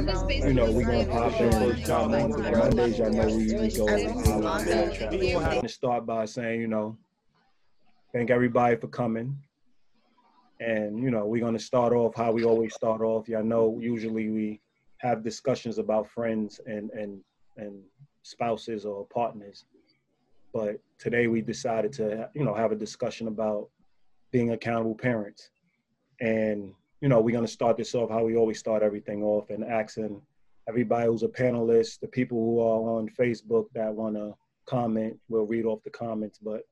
You know, we're gonna pop in first time on the Mondays. I know we usually go gonna start by saying, you know, thank everybody for coming. And you know, we're gonna start off how we always start off. Y'all know usually we have discussions about friends and and and spouses or partners. But today we decided to, you know, have a discussion about being accountable parents. And, you know, we're going to start this off how we always start everything off and asking everybody who's a panelist, the people who are on Facebook that want to comment, we'll read off the comments. But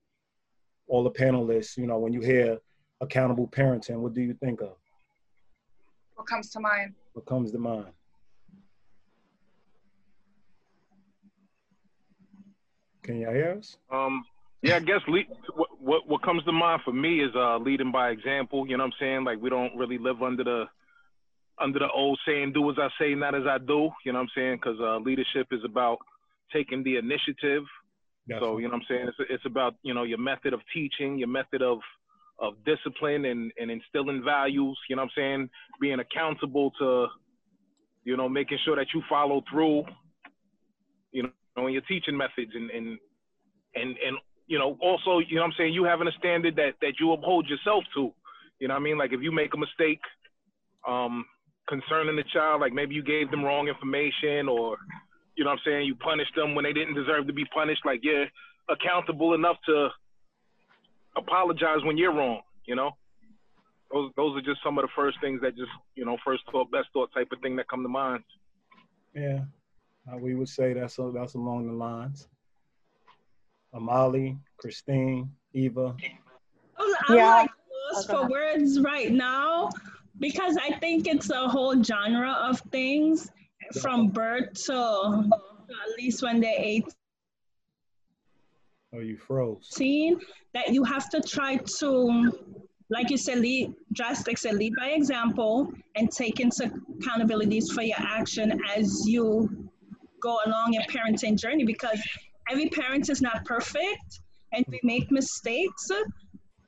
all the panelists, you know, when you hear accountable parenting, what do you think of? What comes to mind? What comes to mind? Can y'all hear us? Um, yeah, I guess lead, what, what what comes to mind for me is uh, leading by example. You know what I'm saying? Like we don't really live under the under the old saying, "Do as I say, not as I do." You know what I'm saying? Because uh, leadership is about taking the initiative. So you know what I'm saying? It's it's about you know your method of teaching, your method of of discipline and and instilling values. You know what I'm saying? Being accountable to you know making sure that you follow through. You know in your teaching methods and and and and you know also you know I'm saying you having a standard that that you uphold yourself to. You know I mean? Like if you make a mistake um concerning the child, like maybe you gave them wrong information or you know what I'm saying, you punished them when they didn't deserve to be punished, like you're accountable enough to apologize when you're wrong, you know? Those those are just some of the first things that just, you know, first thought, best thought type of thing that come to mind. Yeah, uh, we would say that's a, that's along the lines. Amali, Christine, Eva. Oh, I'm yeah. like lost for words right now because I think it's a whole genre of things from birth to at least when they're eight. Oh, you froze. Seen that you have to try to, like you said, lead, drastic said, lead by example and take into accountabilities for your action as you go along your parenting journey because every parent is not perfect and we make mistakes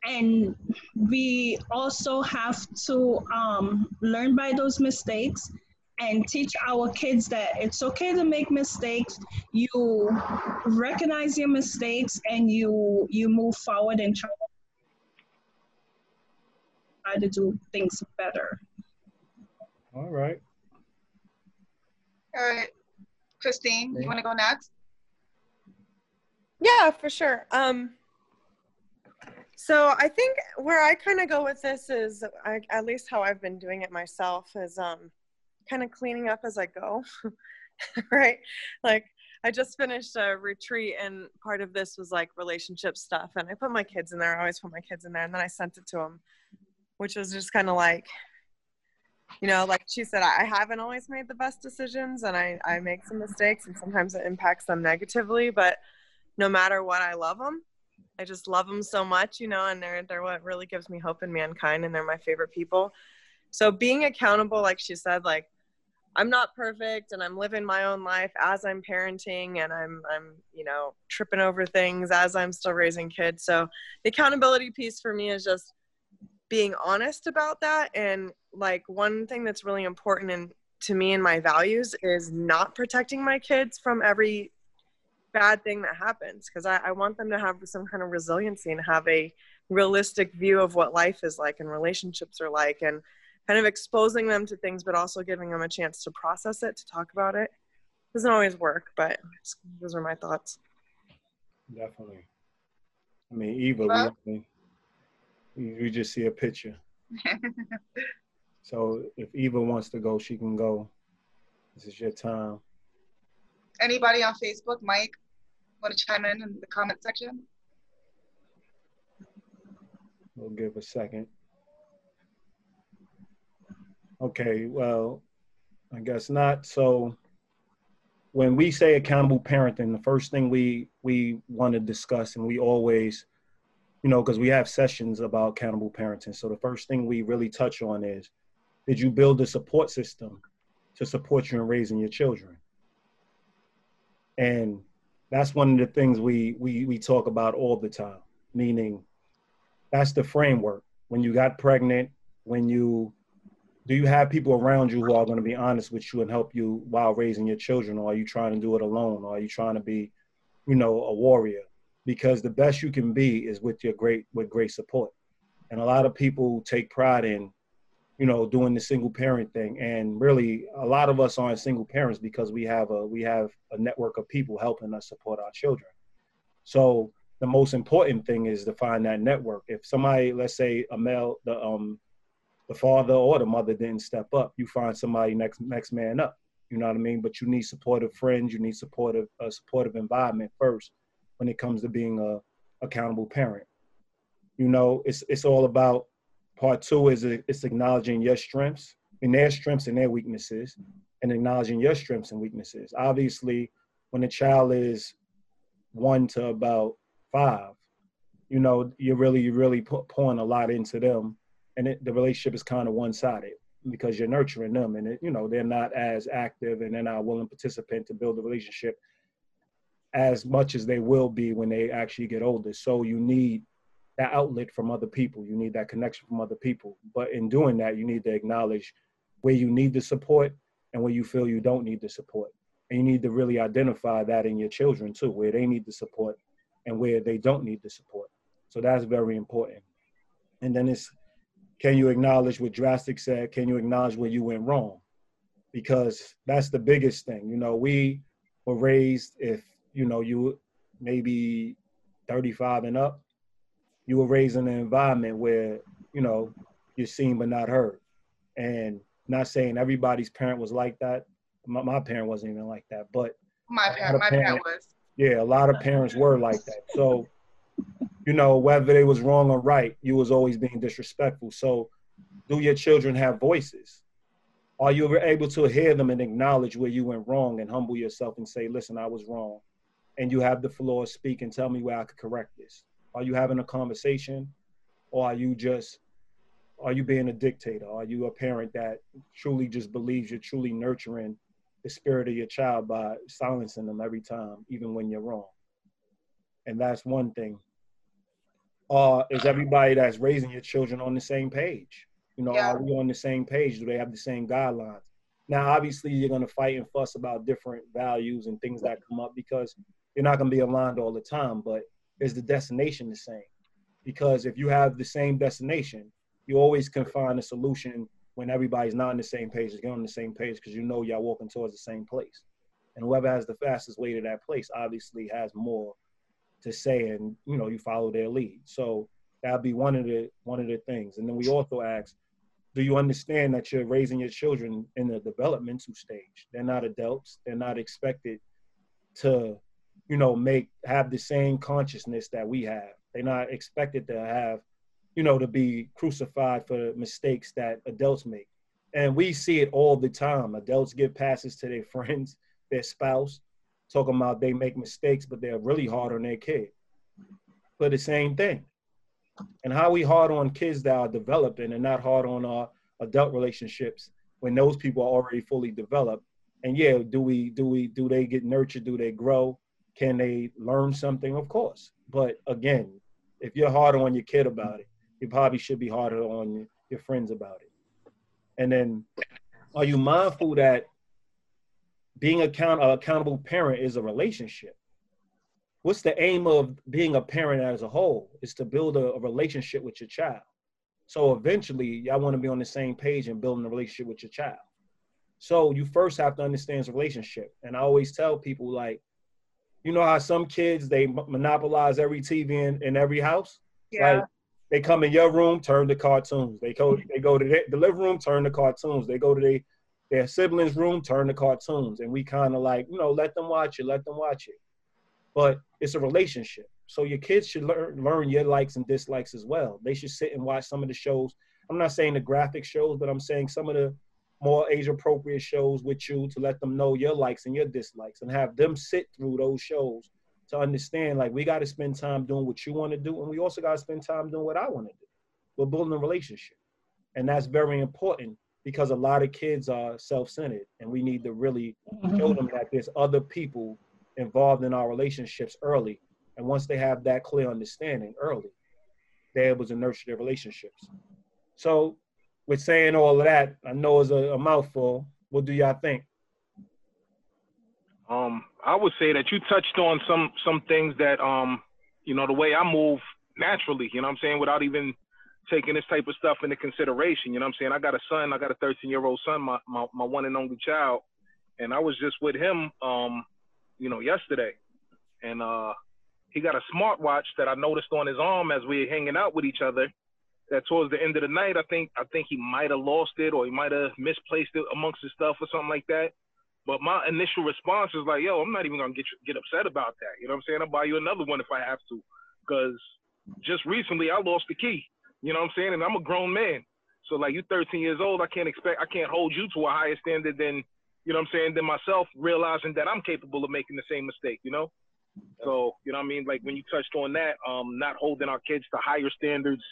and we also have to um, learn by those mistakes and teach our kids that it's okay to make mistakes. You recognize your mistakes and you you move forward and try to do things better. All right. All right. Christine, you want to go next? Yeah, for sure. Um, so I think where I kind of go with this is, I, at least how I've been doing it myself, is um, kind of cleaning up as I go, right? Like I just finished a retreat, and part of this was like relationship stuff, and I put my kids in there. I always put my kids in there, and then I sent it to them, which was just kind of like, you know, like she said, I haven't always made the best decisions and I, I make some mistakes and sometimes it impacts them negatively, but no matter what, I love them. I just love them so much, you know, and they're, they're what really gives me hope in mankind and they're my favorite people. So being accountable, like she said, like I'm not perfect and I'm living my own life as I'm parenting and I'm, I'm, you know, tripping over things as I'm still raising kids. So the accountability piece for me is just being honest about that and like one thing that's really important and to me and my values is not protecting my kids from every bad thing that happens because I, I, want them to have some kind of resiliency and have a realistic view of what life is like and relationships are like and kind of exposing them to things but also giving them a chance to process it to talk about it doesn't always work but those are my thoughts definitely i mean eva we, we just see a picture so if Eva wants to go, she can go. This is your time. Anybody on Facebook, Mike, want to chime in in the comment section? We'll give a second. Okay, well, I guess not. So when we say accountable parenting, the first thing we we want to discuss, and we always, you know, because we have sessions about accountable parenting. So the first thing we really touch on is did you build a support system to support you in raising your children? And that's one of the things we we we talk about all the time. Meaning, that's the framework. When you got pregnant, when you do you have people around you who are going to be honest with you and help you while raising your children or are you trying to do it alone or are you trying to be you know a warrior because the best you can be is with your great with great support and a lot of people take pride in you know doing the single parent thing. And really a lot of us aren't single parents because we have a we have a network of people helping us support our children. So the most important thing is to find that network. If somebody let's say a male the um the father or the mother didn't step up you find somebody next next man up. You know what i mean? But you need supportive friends. You need supportive a supportive environment first when it comes to being a accountable parent. You know it's it's all about Part two is it's acknowledging your strengths and their strengths and their weaknesses, and acknowledging your strengths and weaknesses. Obviously, when a child is one to about five, you know, you're really, you're really pouring a lot into them, and it, the relationship is kind of one-sided because you're nurturing them, and it, you know, they're not as active and they're not willing participant to build a relationship as much as they will be when they actually get older. So you need that outlet from other people. You need that connection from other people. But in doing that, you need to acknowledge where you need the support and where you feel you don't need the support. And you need to really identify that in your children too, where they need the support and where they don't need the support. So that's very important. And then it's can you acknowledge what Drastic said? Can you acknowledge where you went wrong? Because that's the biggest thing. You know, we were raised if, you know, you maybe 35 and up, you were raised in an environment where you know you're seen but not heard. And not saying everybody's parent was like that. My, my parent wasn't even like that but my parent my parent was. Yeah a lot of parents were like that. So you know whether they was wrong or right you was always being disrespectful. So do your children have voices? Are you able to hear them and acknowledge where you went wrong and humble yourself and say listen i was wrong and you have the floor speak and tell me where i could correct this are you having a conversation or are you just are you being a dictator? Are you a parent that truly just believes you're truly nurturing the spirit of your child by silencing them every time, even when you're wrong? And that's one thing. Uh, is everybody that's raising your children on the same page? You know, yeah. are we on the same page? Do they have the same guidelines? Now, obviously, you're going to fight and fuss about different values and things that come up because you're not going to be aligned all the time. But is the destination the same? Because if you have the same destination, you always can find a solution when everybody's not on the same page, get on the same page because you know y'all walking towards the same place. And whoever has the fastest way to that place obviously has more to say and you know you follow their lead. So that'll be one of the one of the things. And then we also ask, do you understand that you're raising your children in the developmental stage? They're not adults. They're not expected to you know, make have the same consciousness that we have. They're not expected to have, you know, to be crucified for mistakes that adults make. And we see it all the time. Adults give passes to their friends, their spouse, talking about they make mistakes, but they're really hard on their kid. But the same thing. And how we hard on kids that are developing and not hard on our adult relationships when those people are already fully developed. And yeah, do we do we do they get nurtured? Do they grow? Can they learn something? Of course. But again, if you're harder on your kid about it, you probably should be harder on your friends about it. And then, are you mindful that being account an accountable parent is a relationship? What's the aim of being a parent as a whole? Is to build a, a relationship with your child. So eventually, y'all want to be on the same page and building a relationship with your child. So you first have to understand the relationship. And I always tell people like, you know how some kids they monopolize every TV in, in every house. Yeah. Like, they come in your room, turn to cartoons. They go they go to the, the living room, turn to cartoons. They go to their their siblings' room, turn to cartoons, and we kind of like you know let them watch it, let them watch it. But it's a relationship, so your kids should learn learn your likes and dislikes as well. They should sit and watch some of the shows. I'm not saying the graphic shows, but I'm saying some of the more age appropriate shows with you to let them know your likes and your dislikes and have them sit through those shows to understand like we got to spend time doing what you want to do and we also got to spend time doing what I want to do. We're building a relationship. And that's very important because a lot of kids are self-centered and we need to really mm-hmm. show them that there's other people involved in our relationships early. And once they have that clear understanding early, they're able to nurture their relationships. So with saying all of that, I know it's a, a mouthful. What do y'all think? Um, I would say that you touched on some some things that um, you know, the way I move naturally, you know what I'm saying, without even taking this type of stuff into consideration. You know what I'm saying? I got a son, I got a 13 year old son, my, my, my one and only child. And I was just with him, um, you know, yesterday. And uh, he got a smartwatch that I noticed on his arm as we were hanging out with each other. That towards the end of the night, I think I think he might have lost it or he might have misplaced it amongst his stuff or something like that. But my initial response is like, yo, I'm not even gonna get get upset about that. You know what I'm saying? I'll buy you another one if I have to, because just recently I lost the key. You know what I'm saying? And I'm a grown man. So like you 13 years old, I can't expect I can't hold you to a higher standard than you know what I'm saying than myself, realizing that I'm capable of making the same mistake, you know? So, you know what I mean? Like when you touched on that, um, not holding our kids to higher standards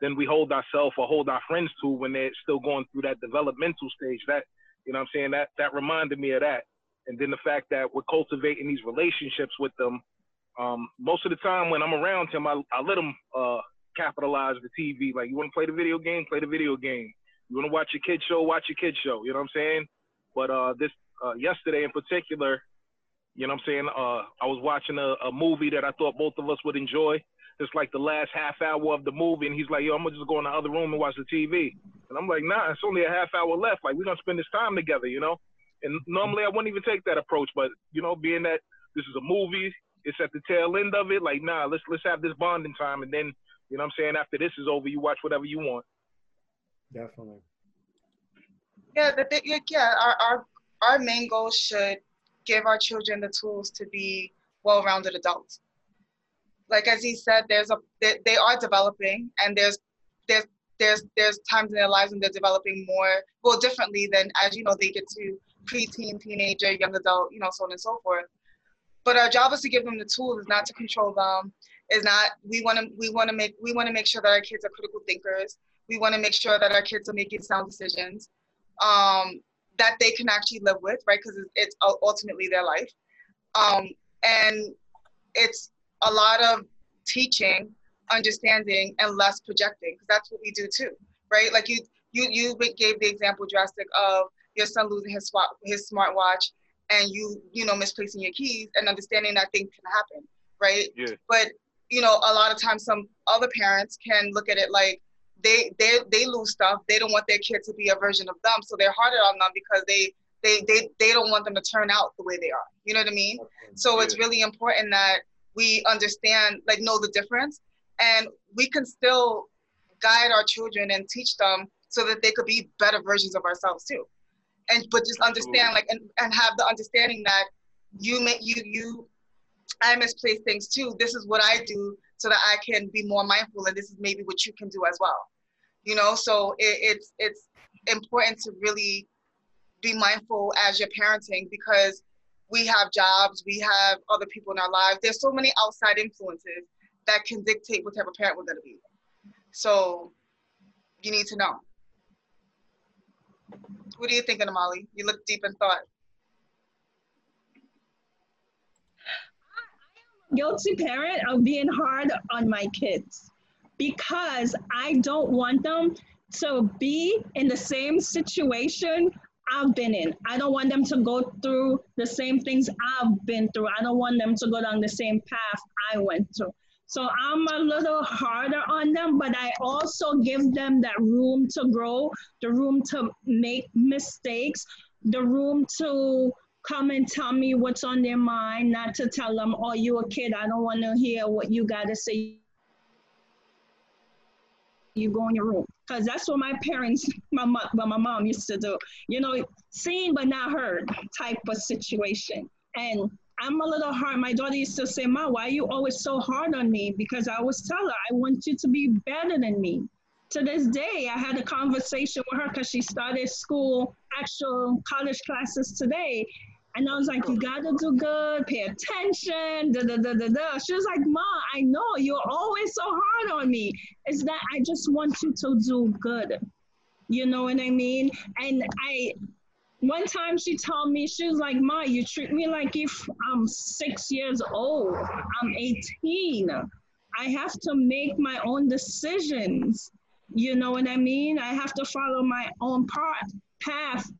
than we hold ourselves or hold our friends to when they're still going through that developmental stage. That you know I'm saying? That that reminded me of that. And then the fact that we're cultivating these relationships with them. Um, most of the time when I'm around him, I, I let him uh, capitalize the TV. Like, you want to play the video game, play the video game. You want to watch your kid show, watch your kid show. You know what I'm saying? But uh, this uh, yesterday in particular, you know what I'm saying? Uh, I was watching a, a movie that I thought both of us would enjoy. It's like the last half hour of the movie, and he's like, "Yo, I'm gonna just go in the other room and watch the TV." And I'm like, "Nah, it's only a half hour left. Like, we're gonna spend this time together, you know." And normally I wouldn't even take that approach, but you know, being that this is a movie, it's at the tail end of it. Like, nah, let's let's have this bonding time, and then you know what I'm saying? After this is over, you watch whatever you want. Definitely. Yeah, the, the, yeah, our, our our main goal should give our children the tools to be well-rounded adults. Like as he said, there's a they, they are developing, and there's there's there's there's times in their lives when they're developing more well differently than as you know they get to preteen, teenager, young adult, you know, so on and so forth. But our job is to give them the tools, is not to control them, is not we want to we want to make we want to make sure that our kids are critical thinkers. We want to make sure that our kids are making sound decisions um, that they can actually live with, right? Because it's, ultimately their life, um, and it's a lot of teaching, understanding, and less projecting because that's what we do too, right? Like you you you gave the example drastic of your son losing his swap his smartwatch and you you know misplacing your keys and understanding that things can happen right yeah. but you know, a lot of times some other parents can look at it like they they they lose stuff. They don't want their kid to be a version of them, so they're harder on them because they they they they don't want them to turn out the way they are. You know what I mean? So it's really important that we understand, like, know the difference, and we can still guide our children and teach them so that they could be better versions of ourselves too. And but just understand, like, and, and have the understanding that you may you you I misplace things too. This is what I do so that I can be more mindful, and this is maybe what you can do as well. You know, so it, it's it's important to really be mindful as you're parenting because we have jobs, we have other people in our lives. There's so many outside influences that can dictate what type of parent we're going to be. So you need to know. What are you thinking, Amali? You look deep in thought. I am guilty parent of being hard on my kids because I don't want them to be in the same situation I've been in. I don't want them to go through the same things I've been through. I don't want them to go down the same path I went through. So I'm a little harder on them, but I also give them that room to grow, the room to make mistakes, the room to come and tell me what's on their mind, not to tell them, oh, you a kid, I don't want to hear what you got to say. You go in your room. Because that's what my parents, my mom, my mom used to do. You know, seen but not heard type of situation. And I'm a little hard. My daughter used to say, Ma, why are you always so hard on me? Because I always tell her, I want you to be better than me. To this day, I had a conversation with her because she started school, actual college classes today. And I was like, you gotta do good, pay attention, da da da da da. She was like, Ma, I know you're always so hard on me. It's that I just want you to do good. You know what I mean? And I one time she told me, she was like, Ma, you treat me like if I'm six years old. I'm 18. I have to make my own decisions. You know what I mean? I have to follow my own path.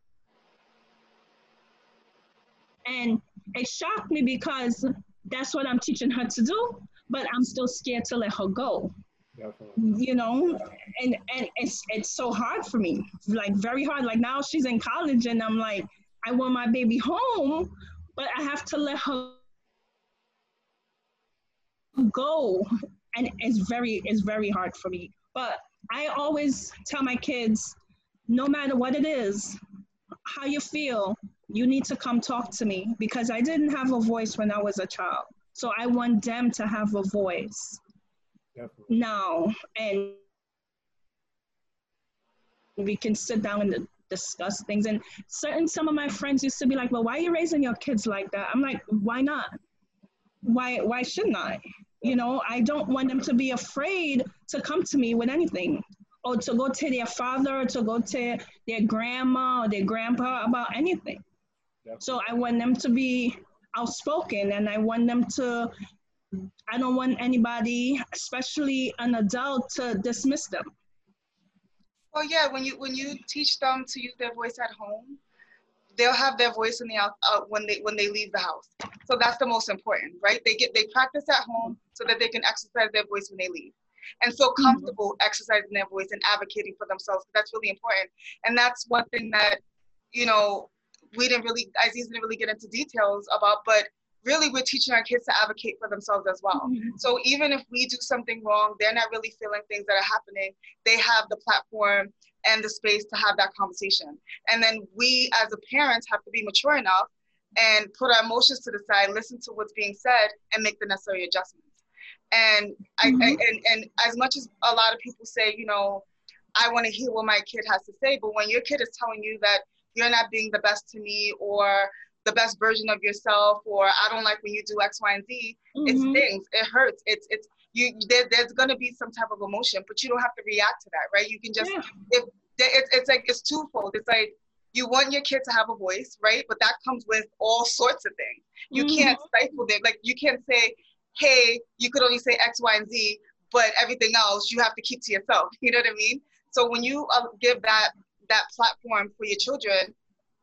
And it shocked me because that's what I'm teaching her to do, but I'm still scared to let her go. Definitely. You know, and and it's it's so hard for me, like very hard. Like now she's in college, and I'm like, I want my baby home, but I have to let her go, and it's very it's very hard for me. But I always tell my kids, no matter what it is, how you feel, you need to come talk to me because I didn't have a voice when I was a child. So I want them to have a voice. Definitely. now and we can sit down and discuss things. And certain some of my friends used to be like well why are you raising your kids like that? I'm like why not? Why why shouldn't i? You know i don't want them to be afraid to come to me with anything. Or to go to their father or to go to their grandma or their grandpa about anything Definitely. so i want them to be outspoken and i want them to i don't want anybody especially an adult to dismiss them Well, yeah, when you when you teach them to use their voice at home, they'll have their voice in the out, out when they when they leave the house. So that's the most important, right? They get they practice at home so that they can exercise their voice when they leave, and feel mm-hmm. comfortable exercising their voice and advocating for themselves. That's really important, and that's one thing that you know we didn't really Aziz didn't really get into details about, but really we're teaching our kids to advocate for themselves as well. Mm-hmm. So even if we do something wrong, they're not really feeling things that are happening. They have the platform and the space to have that conversation. And then we as a parents have to be mature enough and put our emotions to the side, listen to what's being said, and make the necessary adjustments. And I, I mm-hmm. and, and as much as a lot of people say, you know, I want to hear what my kid has to say, but when your kid is telling you that you're not being the best to me or the best version of yourself or I don't like when you do X, Y, and Z, it Mhm. stings. It hurts. It's it's you there, there's gonna be some type of emotion, but you don't have to react to that, right? You can just Yeah. if it's it's like it's twofold. It's like you want your kid to have a voice, right? But that comes with all sorts of things. You can't stifle them. Like you can't say, hey, you could only say X, Y, and Z, but everything else you have to keep to yourself. You know what I mean? So when you uh, give that that platform for your children,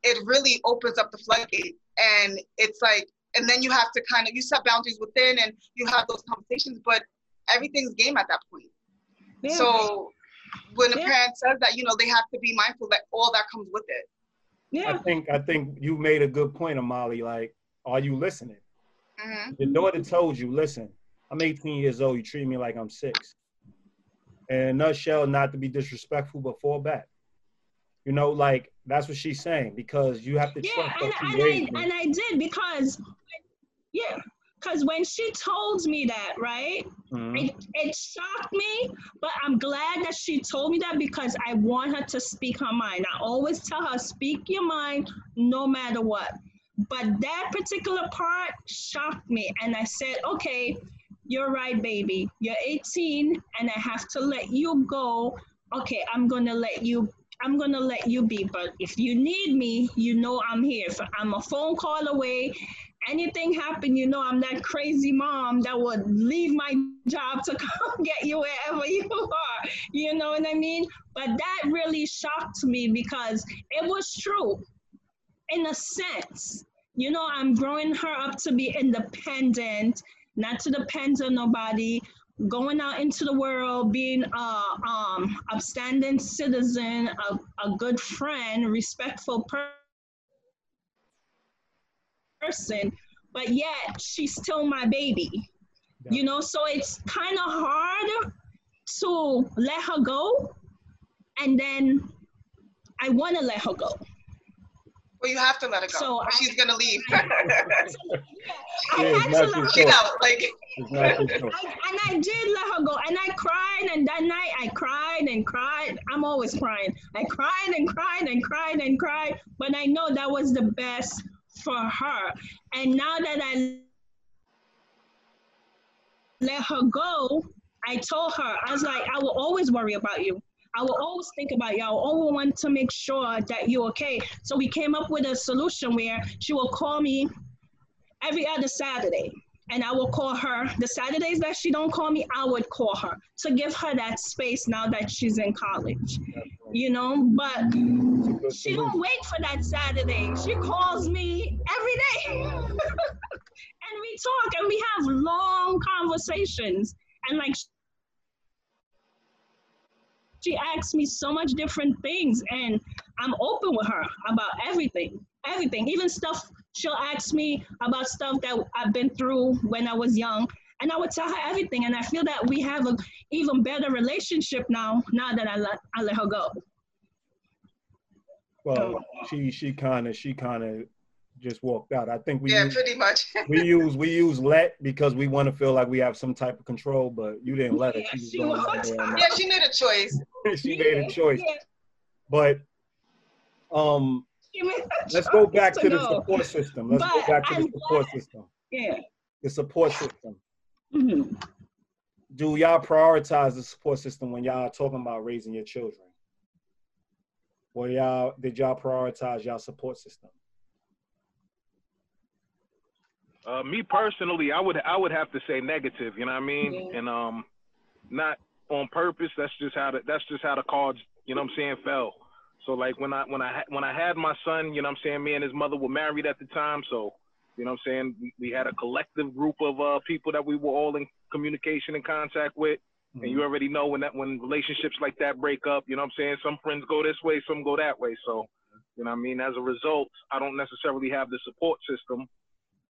it really opens up the floodgate, and it's like, and then you have to kind of you set boundaries within, and you have those conversations, but everything's game at that point. Yeah. So when a Yeah. parent says that, you know, they have to be mindful that all that comes with it. Yeah. I think I think you made a good point, Amali. Like, are you listening? hmm Your daughter told you, listen, I'm 18 years old. You treat me like I'm six. And in a nutshell, not to be disrespectful, but fall back. You know, like that's what she's saying because you have to Yeah, trust and, that she and, I, raised and I did because, yeah, because when she told me that, right, Mhm. it, it shocked me, but I'm glad that she told me that because I want her to speak her mind. I always tell her, speak your mind no matter what. But that particular part shocked me. And I said, okay, you're right, baby. You're 18 and I have to let you go. Okay, I'm gonna let you I'm gonna let you be. But if you need me, you know I'm here. I'm a phone call away, anything happen, you know I'm that crazy mom that would leave my job to come get you wherever you are. You know what I mean? But that really shocked me because it was true in a sense. You know, I'm growing her up to be independent, not to depend on nobody, going out into the world, being a um, upstanding citizen, a, a good friend, respectful per- person, but yet she's still my baby. You know, so it's kind of hard to let her go, and then I want to let her go. Well, you have to let her go. So or I- she's gonna leave. I Yeah, had it's to let her Get choice. out. Like I, and I did let her go, and I cried, and that night I cried and cried. I'm always crying. I cried and cried and cried and cried, but I know that was the best for her. And now that I let her go, I told her, I was like, I will always worry about you. I will always think about you. I will always want to make sure that you're okay. So we came up with a solution where she will call me every other Saturday and I will call her. The Saturdays that she don't call me, I would call her to give her that space now that she's in college. You know, but she don't wait for that Saturday. She calls me every day. and we talk and we have long conversations. And like she asks me so much different things and I'm open with her about everything. Everything. Even stuff she'll ask me about stuff that I've been through when I was young, and I would tell her everything. And I feel that we have an even better relationship now. Now that I let I let her go. Well, she she kind of she kind of just walked out. I think we yeah, use, pretty much. we use we use let because we want to feel like we have some type of control, but you didn't let her. Yeah, She, was she was. out there and yeah, she made a choice. she made a choice. Yeah, But um, she let's go back to the go. support system. Let's go back to the I'm support system. Yeah. The support system. Mhm. Do y'all prioritize the support system when y'all talking about raising your children? Or y'all did y'all prioritize y'all support system? Uh, me personally, I would I would have to say negative. You know what I mean? Yeah. And um, not on purpose. That's just how the, that's just how the cards. You know what I'm saying? Fell. So like when I when I when I had my son, you know what I'm saying? Me and his mother were married at the time. So you know what I'm saying? We, we had a collective group of uh, people that we were all in communication and contact with. And you already know when that when relationships like that break up, you know what I'm saying? Some friends go this way, some go that way. So, you know what I mean? As a result, I don't necessarily have the support system,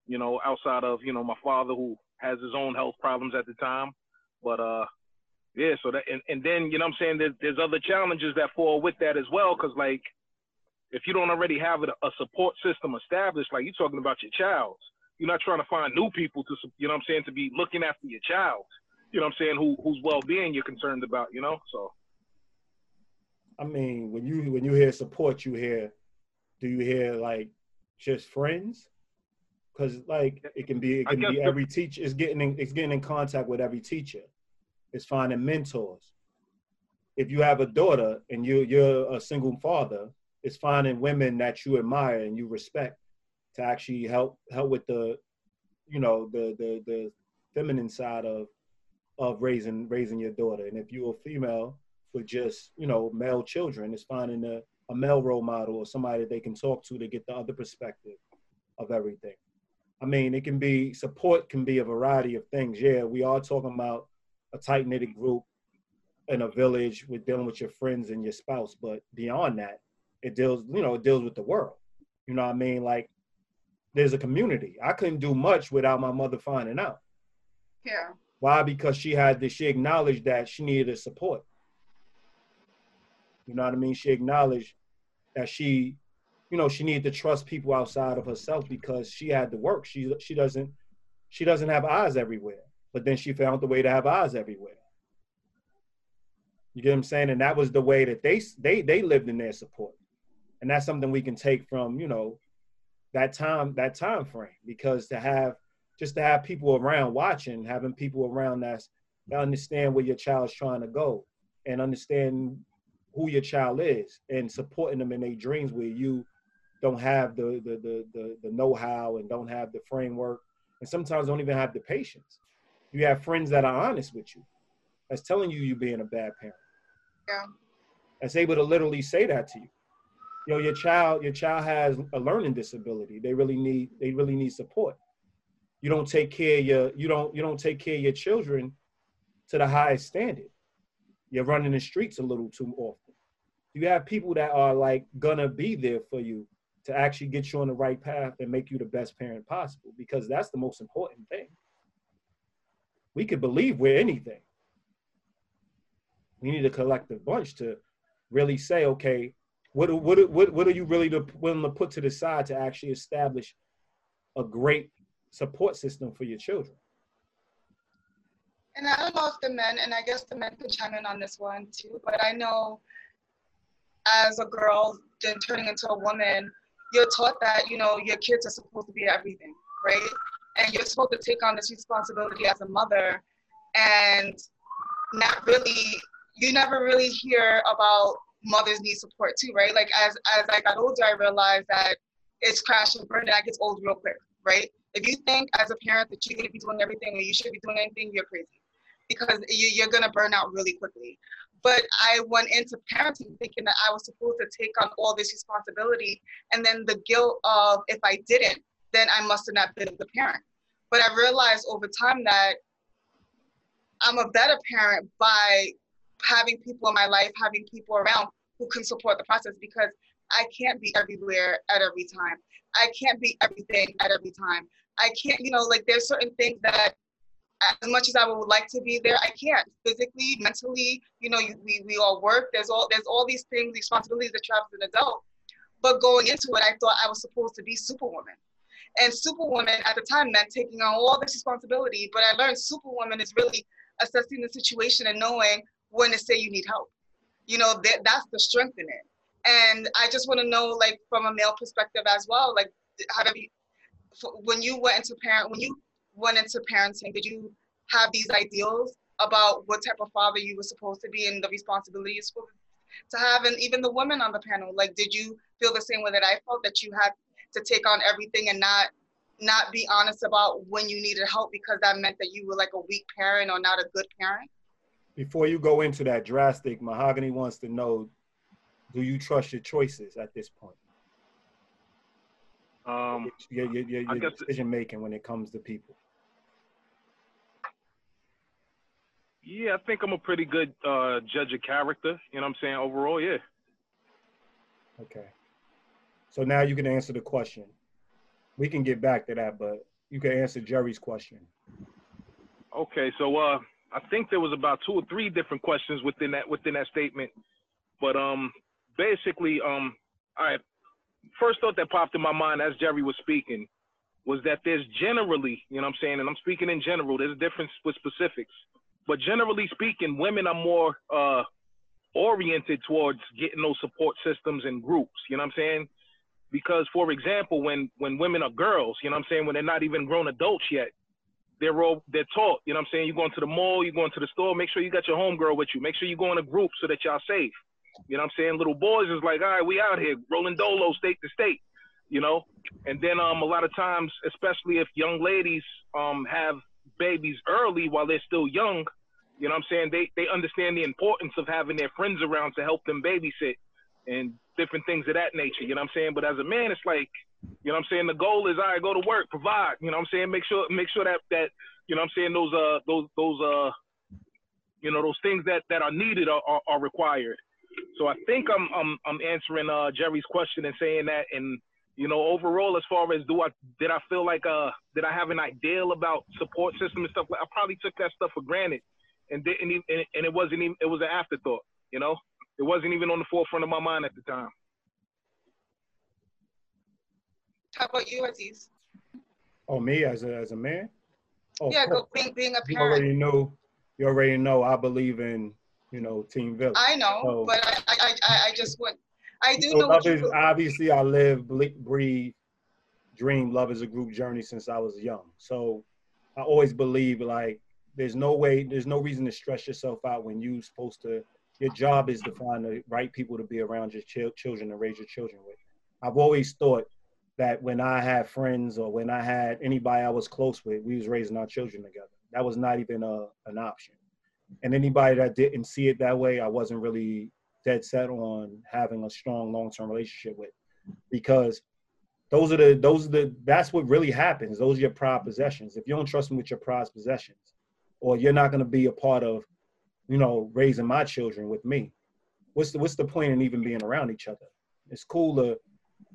you know, outside of, you know, my father who has his own health problems at the time. But uh yeah, so that and, and then, you know what I'm saying, there's, there's other challenges that fall with that as well, because like if you don't already have a, a support system established, like you're talking about your child, you're not trying to find new people to, you know what I'm saying, to be looking after your child you know what I'm saying, who whose well being you're concerned about, you know? So I mean, when you when you hear support, you hear, do you hear like just friends? Because like it can be it can be every teacher. is getting in, it's getting in contact with every teacher. It's finding mentors. If you have a daughter and you you're a single father, it's finding women that you admire and you respect to actually help help with the, you know, the the the feminine side of of raising raising your daughter. And if you're a female with just you know male children, it's finding a, a male role model or somebody they can talk to to get the other perspective of everything. I mean, it can be support can be a variety of things. Yeah, we are talking about a tight knitted group in a village with dealing with your friends and your spouse, but beyond that, it deals you know it deals with the world. You know what I mean? Like there's a community. I couldn't do much without my mother finding out. Yeah. Why? Because she had the she acknowledged that she needed a support. You know what I mean? She acknowledged that she, you know, she needed to trust people outside of herself because she had to work. She she doesn't she doesn't have eyes everywhere. But then she found the way to have eyes everywhere. You get what I'm saying? And that was the way that they they they lived in their support. And that's something we can take from, you know, that time that time frame because to have just to have people around watching, having people around that's that understand where your child's trying to go and understand who your child is and supporting them in their dreams where you don't have the the the the, the know-how and don't have the framework and sometimes don't even have the patience. You have friends that are honest with you, that's telling you you're being a bad parent. Yeah. That's able to literally say that to you. You know, your child, your child has a learning disability. They really need they really need support you don't take care of your you don't you don't take care of your children to the highest standard you're running the streets a little too often you have people that are like gonna be there for you to actually get you on the right path and make you the best parent possible because that's the most important thing we could believe we're anything we need a collective bunch to really say okay what what what, what are you really willing to put to the side to actually establish a great support system for your children. And I don't know if the men, and I guess the men could chime in on this one too, but I know as a girl, then turning into a woman, you're taught that, you know, your kids are supposed to be everything, right? And you're supposed to take on this responsibility as a mother and not really, you never really hear about mothers need support too, right? Like as, as I got older, I realized that it's crash and burn that gets old real quick, right? If you think as a parent that you're going to be doing everything or you should be doing anything, you're crazy because you, are going to burn out really quickly. But I went into parenting thinking that I was supposed to take on all this responsibility. And then the guilt of if I didn't, then I must have not been the parent. But I realized over time that I'm a better parent by having people in my life, having people around who can support the process because I can't be everywhere at every time. I can't be everything at every time. I can't, you know, like there's certain things that as much as I would like to be there, I can't physically, mentally, you know, we, we all work. There's all, there's all these things, responsibilities that travel as an adult. But going into it, I thought I was supposed to be superwoman. And superwoman at the time meant taking on all this responsibility. But I learned superwoman is really assessing the situation and knowing when to say you need help. You know, that, that's the strength in it. And I just want to know, like, from a male perspective as well, like, how when you went into parent, when you went into parenting, did you have these ideals about what type of father you were supposed to be and the responsibilities for, to have? And even the women on the panel, like, did you feel the same way that I felt that you had to take on everything and not not be honest about when you needed help because that meant that you were like a weak parent or not a good parent? Before you go into that drastic, Mahogany wants to know, do you trust your choices at this point? Um, your, your, your, your decision making when it comes to people. Yeah, I think I'm a pretty good uh, judge of character. You know what I'm saying? Overall, yeah. Okay. So now you can answer the question. We can get back to that, but you can answer Jerry's question. Okay, so uh, I think there was about two or three different questions within that within that statement, but um, basically um, right. First thought that popped in my mind as Jerry was speaking was that there's generally, you know what I'm saying, and I'm speaking in general, there's a difference with specifics. But generally speaking, women are more uh, oriented towards getting those support systems and groups. You know what I'm saying? Because, for example, when when women are girls, you know what I'm saying, when they're not even grown adults yet, they're all they're taught. You know what I'm saying? You're going to the mall, you're going to the store. Make sure you got your homegirl with you. Make sure you go in a group so that y'all safe. You know what I'm saying? Little boys is like, all right, we out here rolling dolo state to state. You know, and then um a lot of times, especially if young ladies um have babies early while they're still young, you know what I'm saying? They they understand the importance of having their friends around to help them babysit and different things of that nature. You know what I'm saying? But as a man, it's like, you know what I'm saying? The goal is I right, go to work, provide. You know what I'm saying? Make sure make sure that that you know what I'm saying those uh those those uh you know those things that that are needed are, are, are required. So I think I'm I'm I'm answering uh Jerry's question and saying that and you know, overall, as far as do I did I feel like uh did I have an ideal about support system and stuff? Like I probably took that stuff for granted, and didn't even, and it wasn't even it was an afterthought. You know, it wasn't even on the forefront of my mind at the time. How about you, Aziz? Oh, me as a as a man? Oh, yeah, go, being being a parent. You already know. You already know. I believe in you know Team Village. I know, so, but I, I I I just went I do so know. Love is, obviously, I live, breathe, dream. Love is a group journey since I was young. So I always believe like there's no way, there's no reason to stress yourself out when you're supposed to. Your job is to find the right people to be around your ch- children and raise your children with. I've always thought that when I had friends or when I had anybody I was close with, we was raising our children together. That was not even a, an option. And anybody that didn't see it that way, I wasn't really dead set on having a strong long-term relationship with because those are the those are the that's what really happens those are your pride possessions if you don't trust me with your prized possessions or you're not going to be a part of you know raising my children with me what's the what's the point in even being around each other it's cool to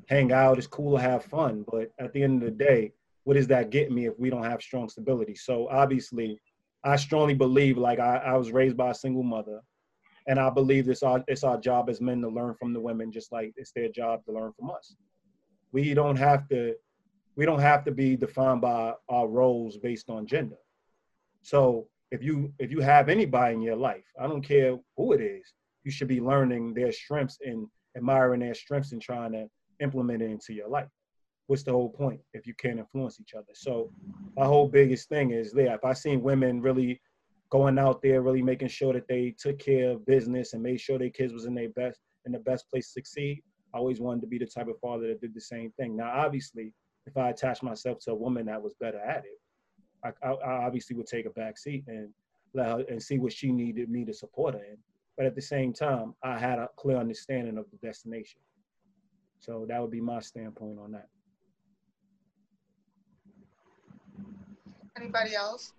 hang out it's cool to have fun but at the end of the day what does that get me if we don't have strong stability so obviously i strongly believe like i, I was raised by a single mother and I believe it's our it's our job as men to learn from the women, just like it's their job to learn from us. We don't have to we don't have to be defined by our roles based on gender. So if you if you have anybody in your life, I don't care who it is, you should be learning their strengths and admiring their strengths and trying to implement it into your life. What's the whole point if you can't influence each other? So my whole biggest thing is there. If I seen women really going out there, really making sure that they took care of business and made sure their kids was in their best in the best place to succeed. I always wanted to be the type of father that did the same thing. Now, obviously, if I attached myself to a woman that was better at it. I, I, I obviously would take a back seat and let her and see what she needed me to support her in. But at the same time, I had a clear understanding of the destination. So that would be my standpoint on that. Anybody else?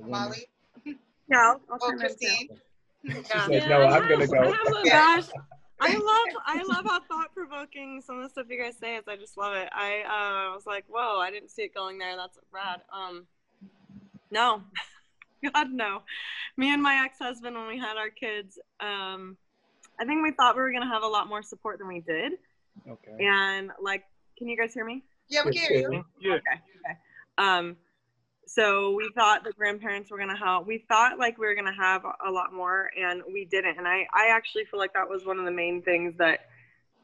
Molly? Yeah, I'll, I'll Oh, chime in too. Christine? Yeah. said, no, I'm gonna go. I have a- Gosh, I love I love how thought provoking some of the stuff you guys say is. I just love it. I uh, was like, whoa, I didn't see it going there. That's rad. Um, no, God no. Me and my ex husband when we had our kids, um, I think we thought we were gonna have a lot more support than we did. Okay. And like, can you guys hear me? Yeah, we can hear you. Yeah. Okay. Okay. Um, so we thought the grandparents were gonna help. We thought like we were gonna have a lot more, and we didn't. And I, I actually feel like that was one of the main things that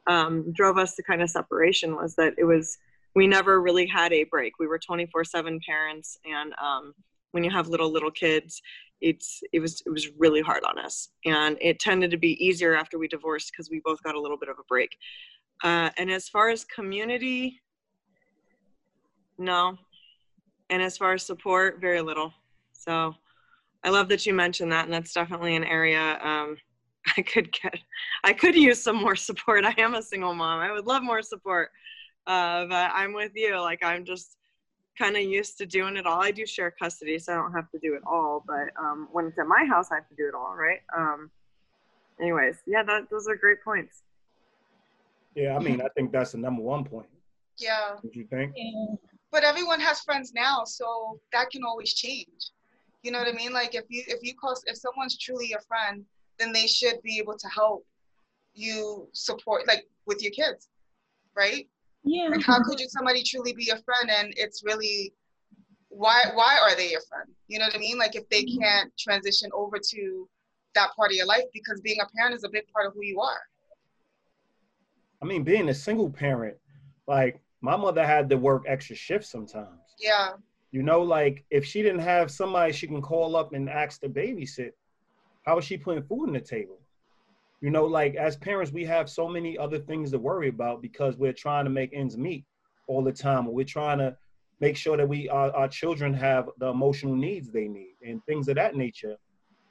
um, drove us to kind of separation was that it was we never really had a break. We were 24/7 parents, and um, when you have little little kids, it's it was it was really hard on us, and it tended to be easier after we divorced because we both got a little bit of a break. Uh, and as far as community, no. And as far as support, very little. So I love that you mentioned that, and that's definitely an area um, I could get. I could use some more support. I am a single mom. I would love more support. Uh, but I'm with you. Like I'm just kind of used to doing it all. I do share custody, so I don't have to do it all. But um, when it's at my house, I have to do it all, right? Um, anyways, yeah, that those are great points. Yeah, I mean, I think that's the number one point. Yeah, What you think? Yeah. but everyone has friends now, so that can always change. You know what I mean? Like if you if you call if someone's truly your friend, then they should be able to help you support like with your kids, right? Yeah. Like how could you somebody truly be your friend and it's really why why are they your friend? You know what I mean? Like if they mm-hmm. can't transition over to that part of your life because being a parent is a big part of who you are. I mean, being a single parent, like my mother had to work extra shifts sometimes. Yeah. You know, like if she didn't have somebody she can call up and ask to babysit, how is she putting food on the table? You know, like as parents, we have so many other things to worry about because we're trying to make ends meet all the time. We're trying to make sure that we our, our children have the emotional needs they need and things of that nature.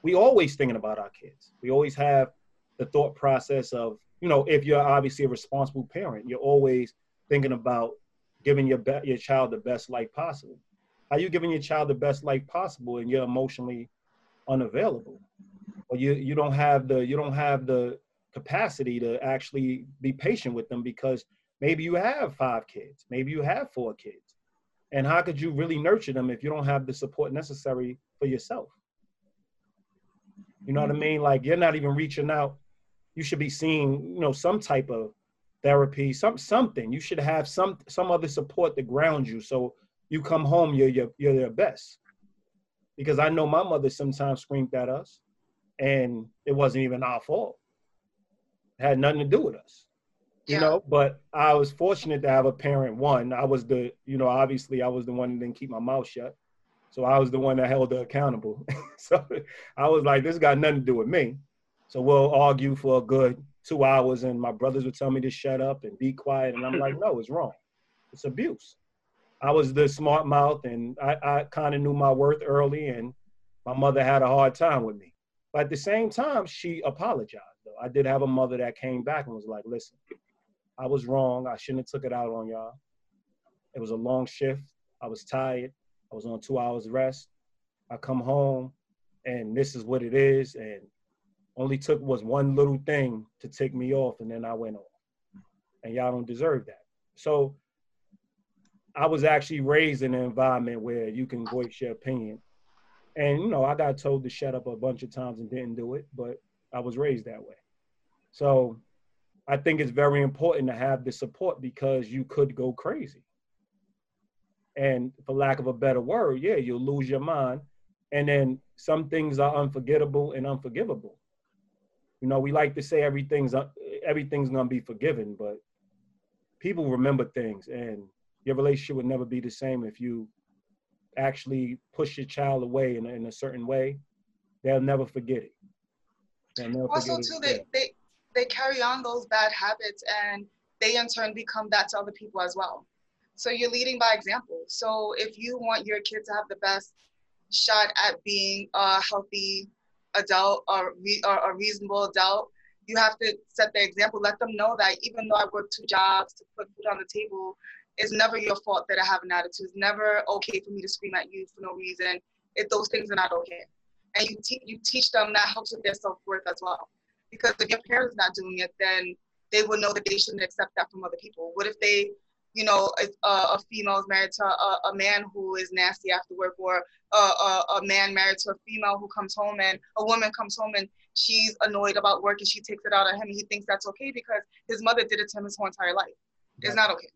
We always thinking about our kids. We always have the thought process of, you know, if you're obviously a responsible parent, you're always thinking about giving your be- your child the best life possible. Are you giving your child the best life possible and you're emotionally unavailable? Or you you don't have the you don't have the capacity to actually be patient with them because maybe you have five kids, maybe you have four kids. And how could you really nurture them if you don't have the support necessary for yourself? You know what I mm-hmm. mean? Like you're not even reaching out. You should be seeing, you know, some type of therapy, some something. You should have some some other support to ground you. So you come home, you're you're, you're their best. Because I know my mother sometimes screamed at us, and it wasn't even our fault. It had nothing to do with us. You know, but I was fortunate to have a parent. One, I was the, you know, obviously I was the one that didn't keep my mouth shut. So I was the one that held her accountable. so I was like, this got nothing to do with me. So we'll argue for a good two hours, and my brothers would tell me to shut up and be quiet. And I'm like, no, it's wrong. It's abuse. I was the smart mouth, and I, I kind of knew my worth early, and my mother had a hard time with me. But at the same time, she apologized. Though I did have a mother that came back and was like, listen, I was wrong. I shouldn't have took it out on y'all. It was a long shift. I was tired. I was on two hours rest. I come home, and this is what it is. And only took was one little thing to take me off, and then I went off. And y'all don't deserve that. So I was actually raised in an environment where you can voice your opinion. And you know, I got told to shut up a bunch of times and didn't do it, but I was raised that way. So I think it's very important to have the support because you could go crazy. And for lack of a better word, yeah, you'll lose your mind. And then some things are unforgettable and unforgivable. You know, we like to say everything's uh, everything's gonna be forgiven, but people remember things, and your relationship would never be the same if you actually push your child away in, a- in a certain way. They'll never forget it. Never Also forget too, again. they, they they carry on those bad habits and they in turn become that to other people as well. So you're leading by example. So if you want your kid to have the best shot at being a healthy adult or, re- or a reasonable adult, you have to set the example. Let them know that even though I work two jobs to put food on the table, it's never your fault that I have an attitude. It's never okay for me to scream at you for no reason. If those things are not okay, and you te- you teach them that helps with their self worth as well. Because if your parents not doing it, then they will know that they shouldn't accept that from other people. What if they, you know, a, a female is married to a, a, man who is nasty after work, or a, a, a man married to a female who comes home and a woman comes home and she's annoyed about work and she takes it out on him and he thinks that's okay because his mother did it to him his whole entire life. It's not okay.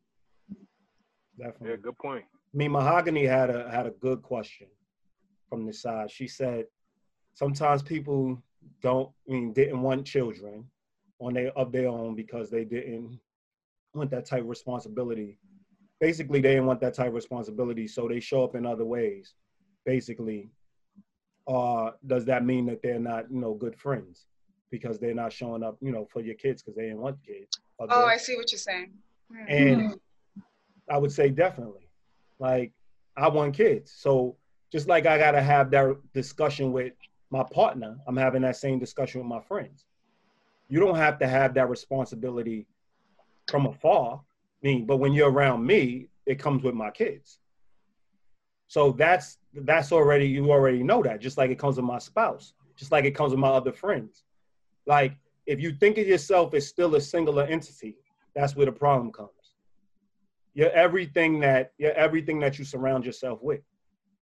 Definitely. Yeah, good point. I mean, Mahogany had a had a good question from the side. She said, sometimes people don't I mean didn't want children on their of their own because they didn't want that type of responsibility. Basically, they didn't want that type of responsibility, so they show up in other ways. Basically, uh, does that mean that they're not, you know, good friends because they're not showing up, you know, for your kids because they didn't want kids? Oh, I see what you're saying. Hmm. And I would say definitely. Like, I want kids, so just like I gotta have that discussion with my partner, I'm having that same discussion with my friends. You don't have to have that responsibility from afar. I mean, but when you're around me, it comes with my kids. So that's that's already you already know that, just like it comes with my spouse, just like it comes with my other friends. Like if you think of yourself as still a singular entity, that's where the problem comes. You're everything that you're everything that you surround yourself with.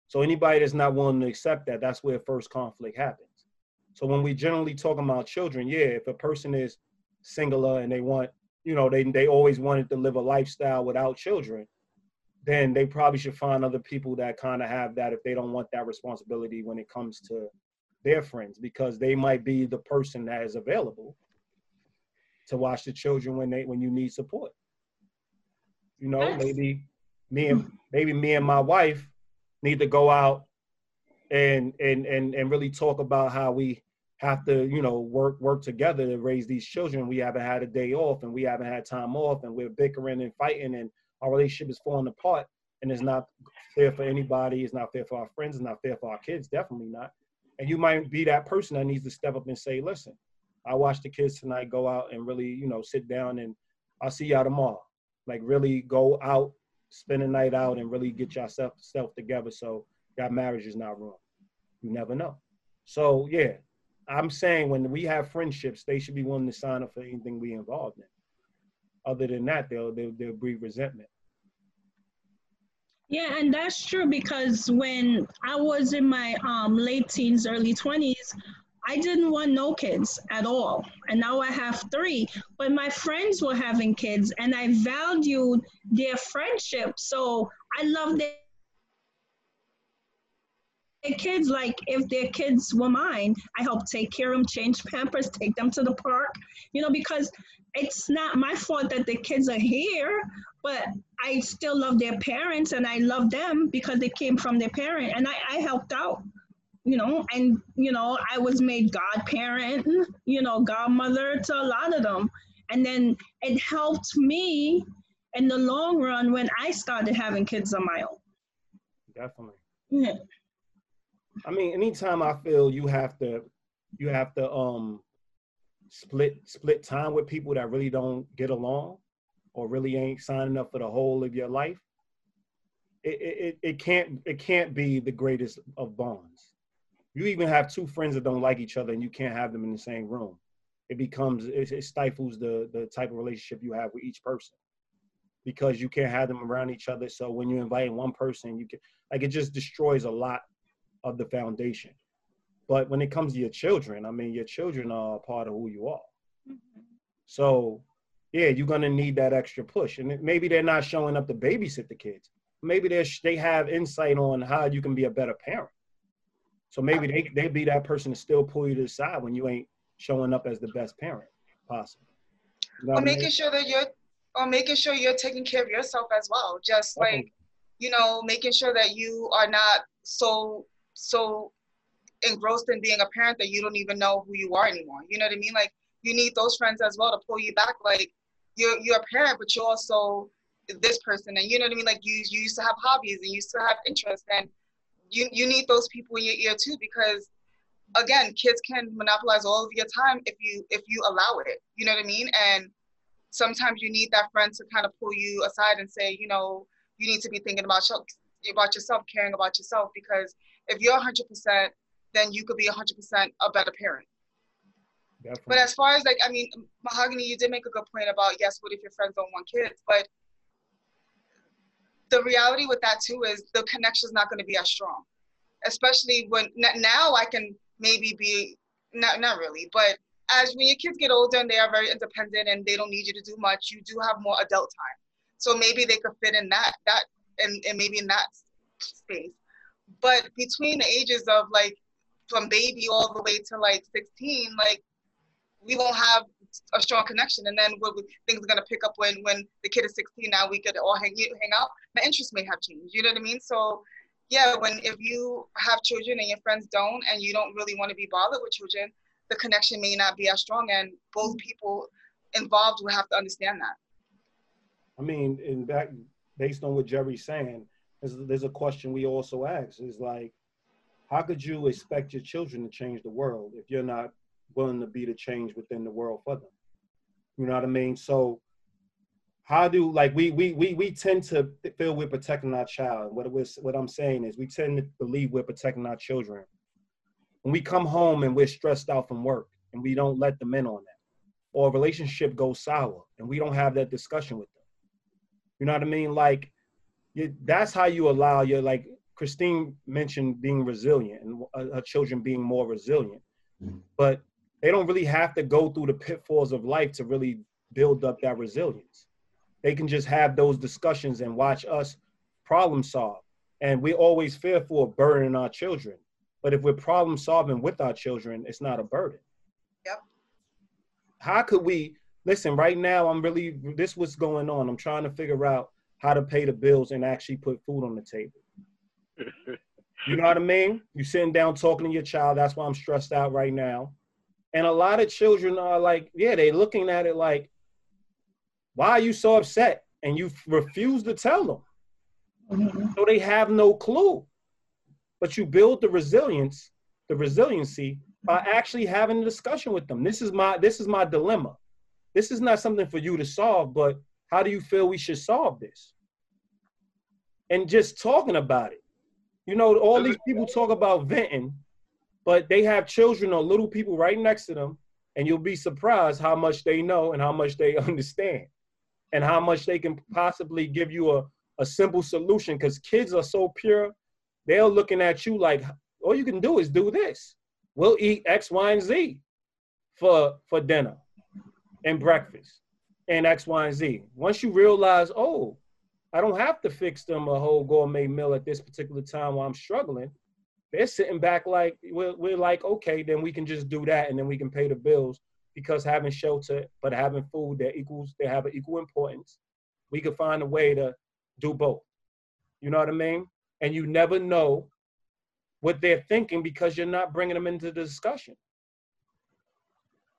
So anybody that's not willing to accept that, that's where first conflict happens. So when we generally talk about children, yeah, if a person is singular and they want, you know, they they always wanted to live a lifestyle without children, then they probably should find other people that kind of have that if they don't want that responsibility when it comes to their friends because they might be the person that is available to watch the children when they when you need support. You know, yes. maybe me and hmm. maybe me and my wife need to go out and and and and really talk about how we have to you know work work together to raise these children. We haven't had a day off and we haven't had time off and we're bickering and fighting and our relationship is falling apart and it's not fair for anybody. It's not fair for our friends. It's not fair for our kids. Definitely not. And you might be that person that needs to step up and say listen i watched the kids tonight go out and really you know sit down and i'll see y'all tomorrow like really go out spend a night out and really get yourself self together so that marriage is not wrong. You never know. So yeah, I'm saying when we have friendships, they should be willing to sign up for anything we involved in. Other than that, they'll they'll, they'll breed resentment. Yeah, and that's true because when I was in my um, late teens, early 20s, I didn't want no kids at all. And now I have three. But my friends were having kids and I valued their friendship. So I love their kids like if their kids were mine i help take care of them change pampers take them to the park you know because it's not my fault that the kids are here but i still love their parents and i love them because they came from their parent and i, I helped out you know, and you know, I was made godparent, you know, godmother to a lot of them. And then it helped me in the long run when I started having kids on my own. Definitely. Yeah. I mean, anytime I feel you have to you have to um split split time with people that really don't get along or really ain't signing up for the whole of your life, it, it, it can't it can't be the greatest of bonds you even have two friends that don't like each other and you can't have them in the same room. It becomes it, it stifles the the type of relationship you have with each person because you can't have them around each other. So when you invite one person you can like it just destroys a lot of the foundation. But when it comes to your children i mean your children are a part of who you are. Mm-hmm. so yeah you're going to need that extra push. And maybe they're not showing up to babysit the kids. Maybe they're they have insight on how you can be a better parent so maybe they they be that person to still pull you to the side when you ain't showing up as the best parent possible. You know or making I mean? sure that you're or making sure you're taking care of yourself as well. Just like you know, making sure that you are not so so engrossed in being a parent that you don't even know who you are anymore. You know what I mean? Like you need those friends as well to pull you back. Like you're you're a parent, but you're also this person and you know what I mean like you you used to have hobbies and you used to have interests and you you need those people in your ear too because again kids can monopolize all of your time if you if you allow it you know what I mean and sometimes you need that friend to kind of pull you aside and say you know you need to be thinking about yourself about yourself caring about yourself because if you're 100% then you could be 100% a better parent Definitely. But as far as like, I mean, Mahogany, you did make a good point about yes, what if your friends don't want kids? But the reality with that too is the connection is not going to be as strong, especially when now I can maybe be not not really, but as when your kids get older and they are very independent and they don't need you to do much, you do have more adult time. So maybe they could fit in that that and, and maybe in that space. But between the ages of like from baby all the way to like 16, like we won't have a strong connection. And then we, things are gonna pick up when when the kid is 16. Now we could all hang hang out. My interests may have changed. You know what I mean? So yeah, when if you have children and your friends don't, and you don't really want to be bothered with children, the connection may not be as strong, and both people involved will have to understand that. I mean, in back based on what Jerry's saying, there's, there's a question we also ask: is like, how could you expect your children to change the world if you're not willing to be the change within the world for them. You know what I mean? So how do like we we we we tend to feel we're protecting our child. What was what I'm saying is we tend to believe we're protecting our children. When we come home and we're stressed out from work and we don't let them in on that, or a relationship goes sour and we don't have that discussion with them. You know what I mean? Like you, that's how you allow your like Christine mentioned being resilient and uh, her children being more resilient. Mm-hmm. But they don't really have to go through the pitfalls of life to really build up that resilience. They can just have those discussions and watch us problem solve. And we're always fearful of burdening our children. But if we're problem solving with our children, it's not a burden. Yep. How could we listen right now? I'm really this what's going on. I'm trying to figure out how to pay the bills and actually put food on the table. you know what I mean? You're sitting down talking to your child. That's why I'm stressed out right now. And a lot of children are like, yeah, they're looking at it like, why are you so upset? And you refuse to tell them. Mm-hmm. So they have no clue. But you build the resilience, the resiliency by actually having a discussion with them. This is my this is my dilemma. This is not something for you to solve, but how do you feel we should solve this? And just talking about it. You know, all these people talk about venting, but they have children or little people right next to them, and you'll be surprised how much they know and how much they understand, and how much they can possibly give you a, a simple solution. Because kids are so pure, they're looking at you like, all you can do is do this. We'll eat X, Y, and Z for for dinner and breakfast and X, Y, and Z. Once you realize, oh, I don't have to fix them a whole gourmet meal at this particular time while I'm struggling they're sitting back like we're, we're like okay then we can just do that and then we can pay the bills because having shelter but having food that equals they have an equal importance we could find a way to do both. You know what i mean? And you never know what they're thinking because you're not bringing them into the discussion.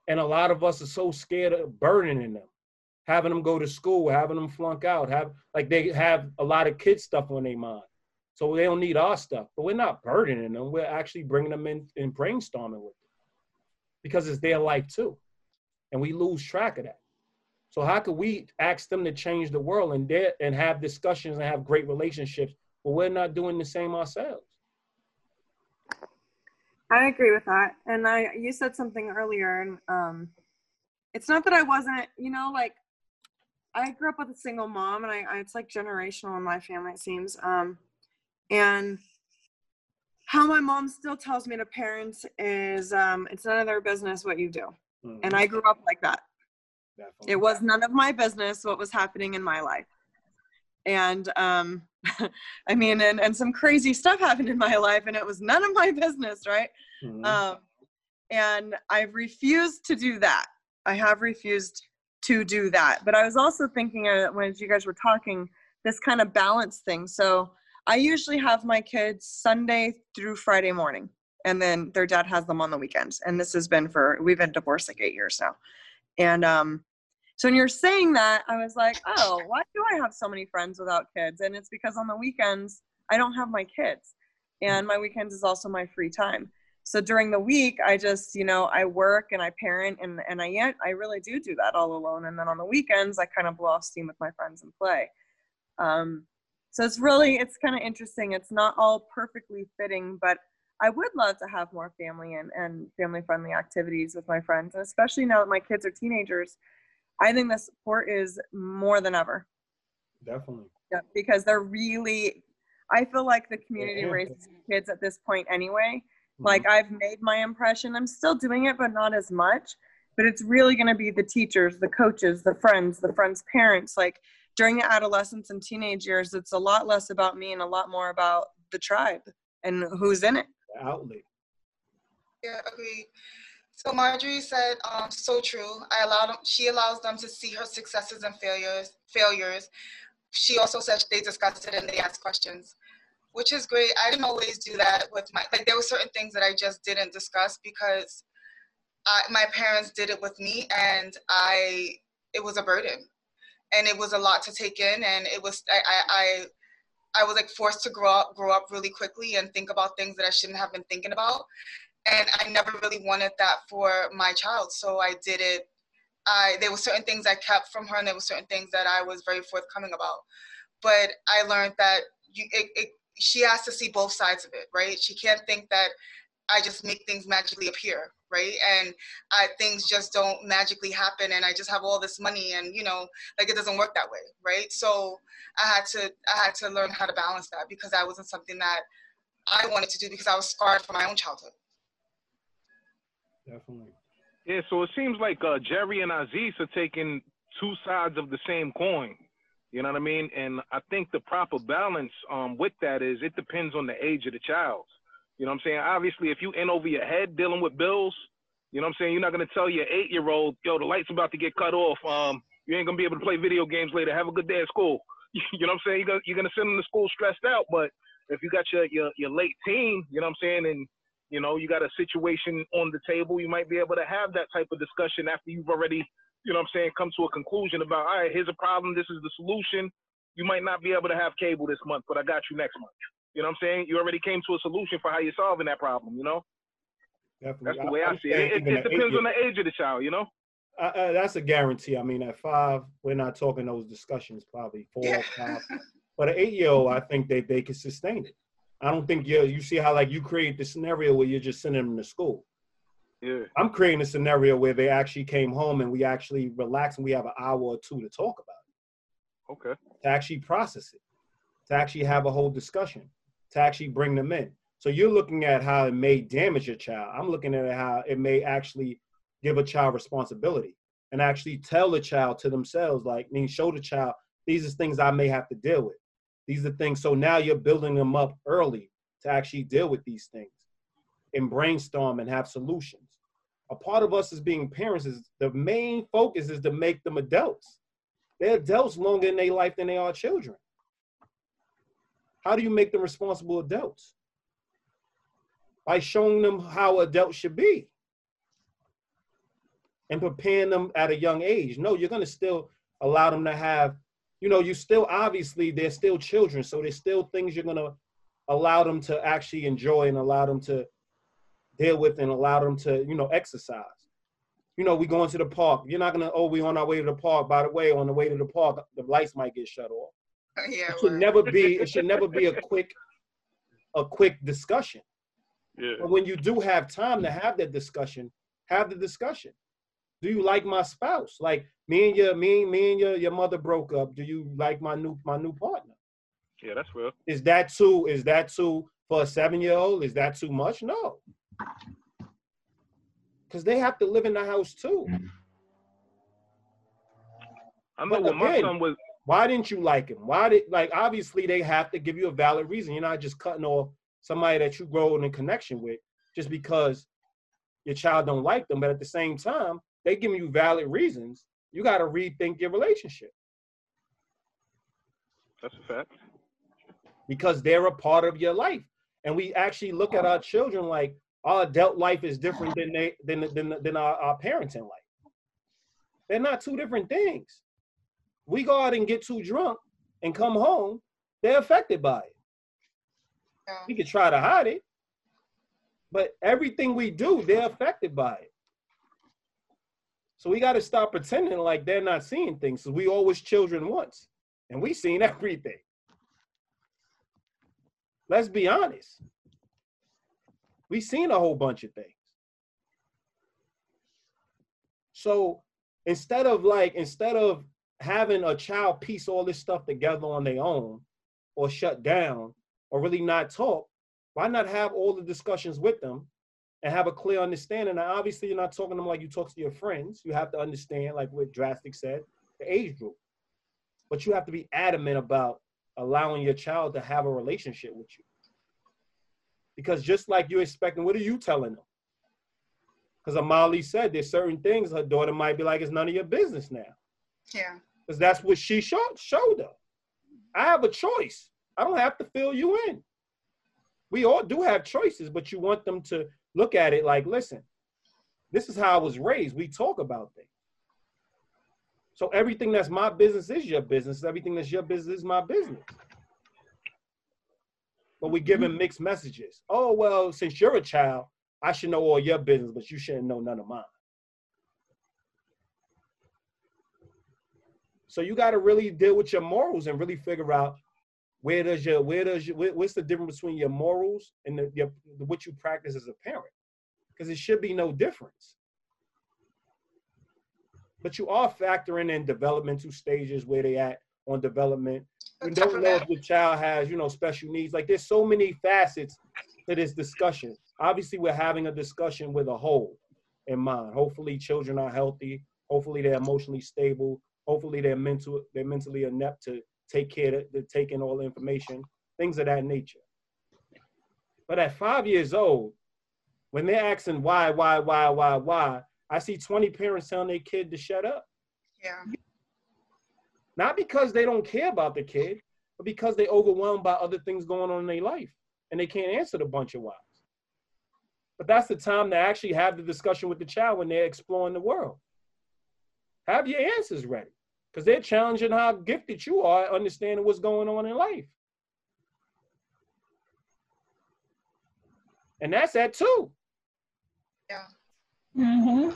And a lot of us are so scared of burdening them having them go to school having them flunk out have like they have a lot of kid stuff on their mind so they don't need our stuff, but we're not burdening them. We're actually bringing them in and brainstorming with them because it's their life too. And we lose track of that. So how could we ask them to change the world and and have discussions and have great relationships, but we're not doing the same ourselves? I agree with that. And I, you said something earlier, and um, it's not that I wasn't, you know, like I grew up with a single mom, and I, I it's like generational in my family. It seems. Um, and how my mom still tells me to parents is um, it's none of their business what you do. Mm-hmm. And I grew up like that. Definitely. It was none of my business what was happening in my life. And um, I mean, and, and some crazy stuff happened in my life, and it was none of my business, right? Mm-hmm. Um, and I've refused to do that. I have refused to do that. But I was also thinking uh, when you guys were talking, this kind of balance thing. So I usually have my kids Sunday through Friday morning, and then their dad has them on the weekends. And this has been for we've been divorced like eight years now, and um, So when you're saying that, I was like, oh, why do I have so many friends without kids? And it's because on the weekends, I don't have my kids. And my weekends is also my free time. So during the week, I just, you know, I work and I parent and, and I, yet I really do do that all alone. And then on the weekends, I kind of blow off steam with my friends and play. Um, so it's really, it's kind of interesting. It's not all perfectly fitting, but I would love to have more family and, and family friendly activities with my friends. And especially now that my kids are teenagers, I think the support is more than ever. Definitely. Yeah, because they're really, I feel like the community yeah. raises kids at this point anyway. Mm-hmm. Like I've made my impression. I'm still doing it, but not as much. But it's really going to be the teachers, the coaches, the friends, the friends' parents. Like during the adolescence and teenage years, it's a lot less about me and a lot more about the tribe and who's in it outlet. Yeah, agreed. So Marjorie said, um, so true. I allow them, she allows them to see her successes and failures. Failures. She also said they discuss it and they ask questions, which is great. I didn't always do that with my like. There were certain things that I just didn't discuss because I, my parents did it with me, and I it was a burden, and it was a lot to take in, and it was I, I I was like forced to grow up, grow up really quickly and think about things that I shouldn't have been thinking about. And I never really wanted that for my child. So I did it. I, there were certain things I kept from her and there were certain things that I was very forthcoming about. But I learned that you, it, it, she has to see both sides of it, right? She can't think that I just make things magically appear, right? And I, things just don't magically happen, and I just have all this money, and you know, like it doesn't work that way, right? So I had to I had to learn how to balance that because that wasn't something that I wanted to do because I was scarred from my own childhood. Definitely. Yeah, so it seems like uh, Jerry and Aziz are taking two sides of the same coin. You know what I mean? And I think the proper balance um, with that is it depends on the age of the child. You know what I'm saying? Obviously, if you in over your head dealing with bills, you know what I'm saying? You're not gonna tell your eight year old, yo, the light's about to get cut off. Um, you ain't gonna be able to play video games later. Have a good day at school. you know what I'm saying? You're gonna, you're gonna send them to school stressed out. But if you got your, your your late teen, you know what I'm saying, and you know you got a situation on the table, you might be able to have that type of discussion after you've already, you know what I'm saying, come to a conclusion about, all right, here's a problem. This is the solution. You might not be able to have cable this month, but I got you next month. You know what I'm saying? You already came to a solution for how you're solving that problem, you know? Definitely. That's the way I, I see it. It, it depends on the age of the child, you know? Uh, uh, that's a guarantee. I mean, at five, we're not talking those discussions, probably four or five. But an eight year old, I think they, they can sustain it. I don't think you you see how like you create the scenario where you're just sending them to school. Yeah. I'm creating a scenario where they actually came home and we actually relax and we have an hour or two to talk about it. Okay. To actually process it, to actually have a whole discussion to actually bring them in. So you're looking at how it may damage your child. I'm looking at how it may actually give a child responsibility and actually tell the child to themselves, like, I mean, show the child, these are things I may have to deal with. These are things. So now you're building them up early to actually deal with these things and brainstorm and have solutions. A part of us as being parents is the main focus is to make them adults. They're adults longer in their life than they are children. How do you make them responsible adults? By showing them how adults should be and preparing them at a young age. No, you're going to still allow them to have, you know, you still obviously they're still children, so there's still things you're going to allow them to actually enjoy and allow them to deal with and allow them to, you know, exercise. You know, we going to the park. You're not gonna, oh, we're on our way to the park. By the way, on the way to the park, the lights might get shut off. yeah, it should never be. It should never be a quick, a quick discussion. Yeah. But when you do have time to have that discussion, have the discussion. Do you like my spouse? Like me and your me, me and your, your mother broke up. Do you like my new my new partner? Yeah, that's real. Is that too? Is that too for a seven year old? Is that too much? No. Because they have to live in the house too. I know when my son was why didn't you like him? Why did like obviously they have to give you a valid reason. You're not just cutting off somebody that you grow in a connection with just because your child don't like them. But at the same time, they give you valid reasons. You got to rethink your relationship. That's a fact. Because they're a part of your life, and we actually look at our children like our adult life is different than they than than than our, our parenting life. They're not two different things. We go out and get too drunk and come home, they're affected by it. Yeah. We could try to hide it, but everything we do, they're affected by it. So we got to stop pretending like they're not seeing things. So we always children once, and we seen everything. Let's be honest. We seen a whole bunch of things. So instead of like, instead of having a child piece all this stuff together on their own or shut down or really not talk, why not have all the discussions with them and have a clear understanding? Now, obviously, you're not talking to them like you talk to your friends. You have to understand, like what Drastic said, the age group. But you have to be adamant about allowing your child to have a relationship with you. Because just like you're expecting, what are you telling them? Because Amali said there's certain things her daughter might be like, it's none of your business now. Yeah. Because that's what she showed, showed her. I have a choice. I don't have to fill you in. We all do have choices, but you want them to look at it like, listen, this is how I was raised. We talk about things. So everything that's my business is your business. Everything that's your business is my business. But we're giving mm-hmm. mixed messages. Oh, well, since you're a child, I should know all your business, but you shouldn't know none of mine. So you got to really deal with your morals and really figure out where does your where does your what's the difference between your morals and the, your, what you practice as a parent? Because it should be no difference. But you are factoring in developmental stages where they at on development. Top don't know if the child has, you know, special needs. Like there's so many facets to this discussion. Obviously, we're having a discussion with a whole in mind. Hopefully, children are healthy. Hopefully, they're emotionally stable. Hopefully, they're mental. They're mentally inept to take care of, to take in all the information, things of that nature. But at five years old, when they're asking why, why, why, why, why, I see 20 parents telling their kid to shut up. Yeah. Not because they don't care about the kid, but because they're overwhelmed by other things going on in their life and they can't answer the bunch of whys. But that's the time to actually have the discussion with the child when they're exploring the world. Have your answers ready because they're challenging how gifted you are at understanding what's going on in life. And that's at two. Mm-hmm.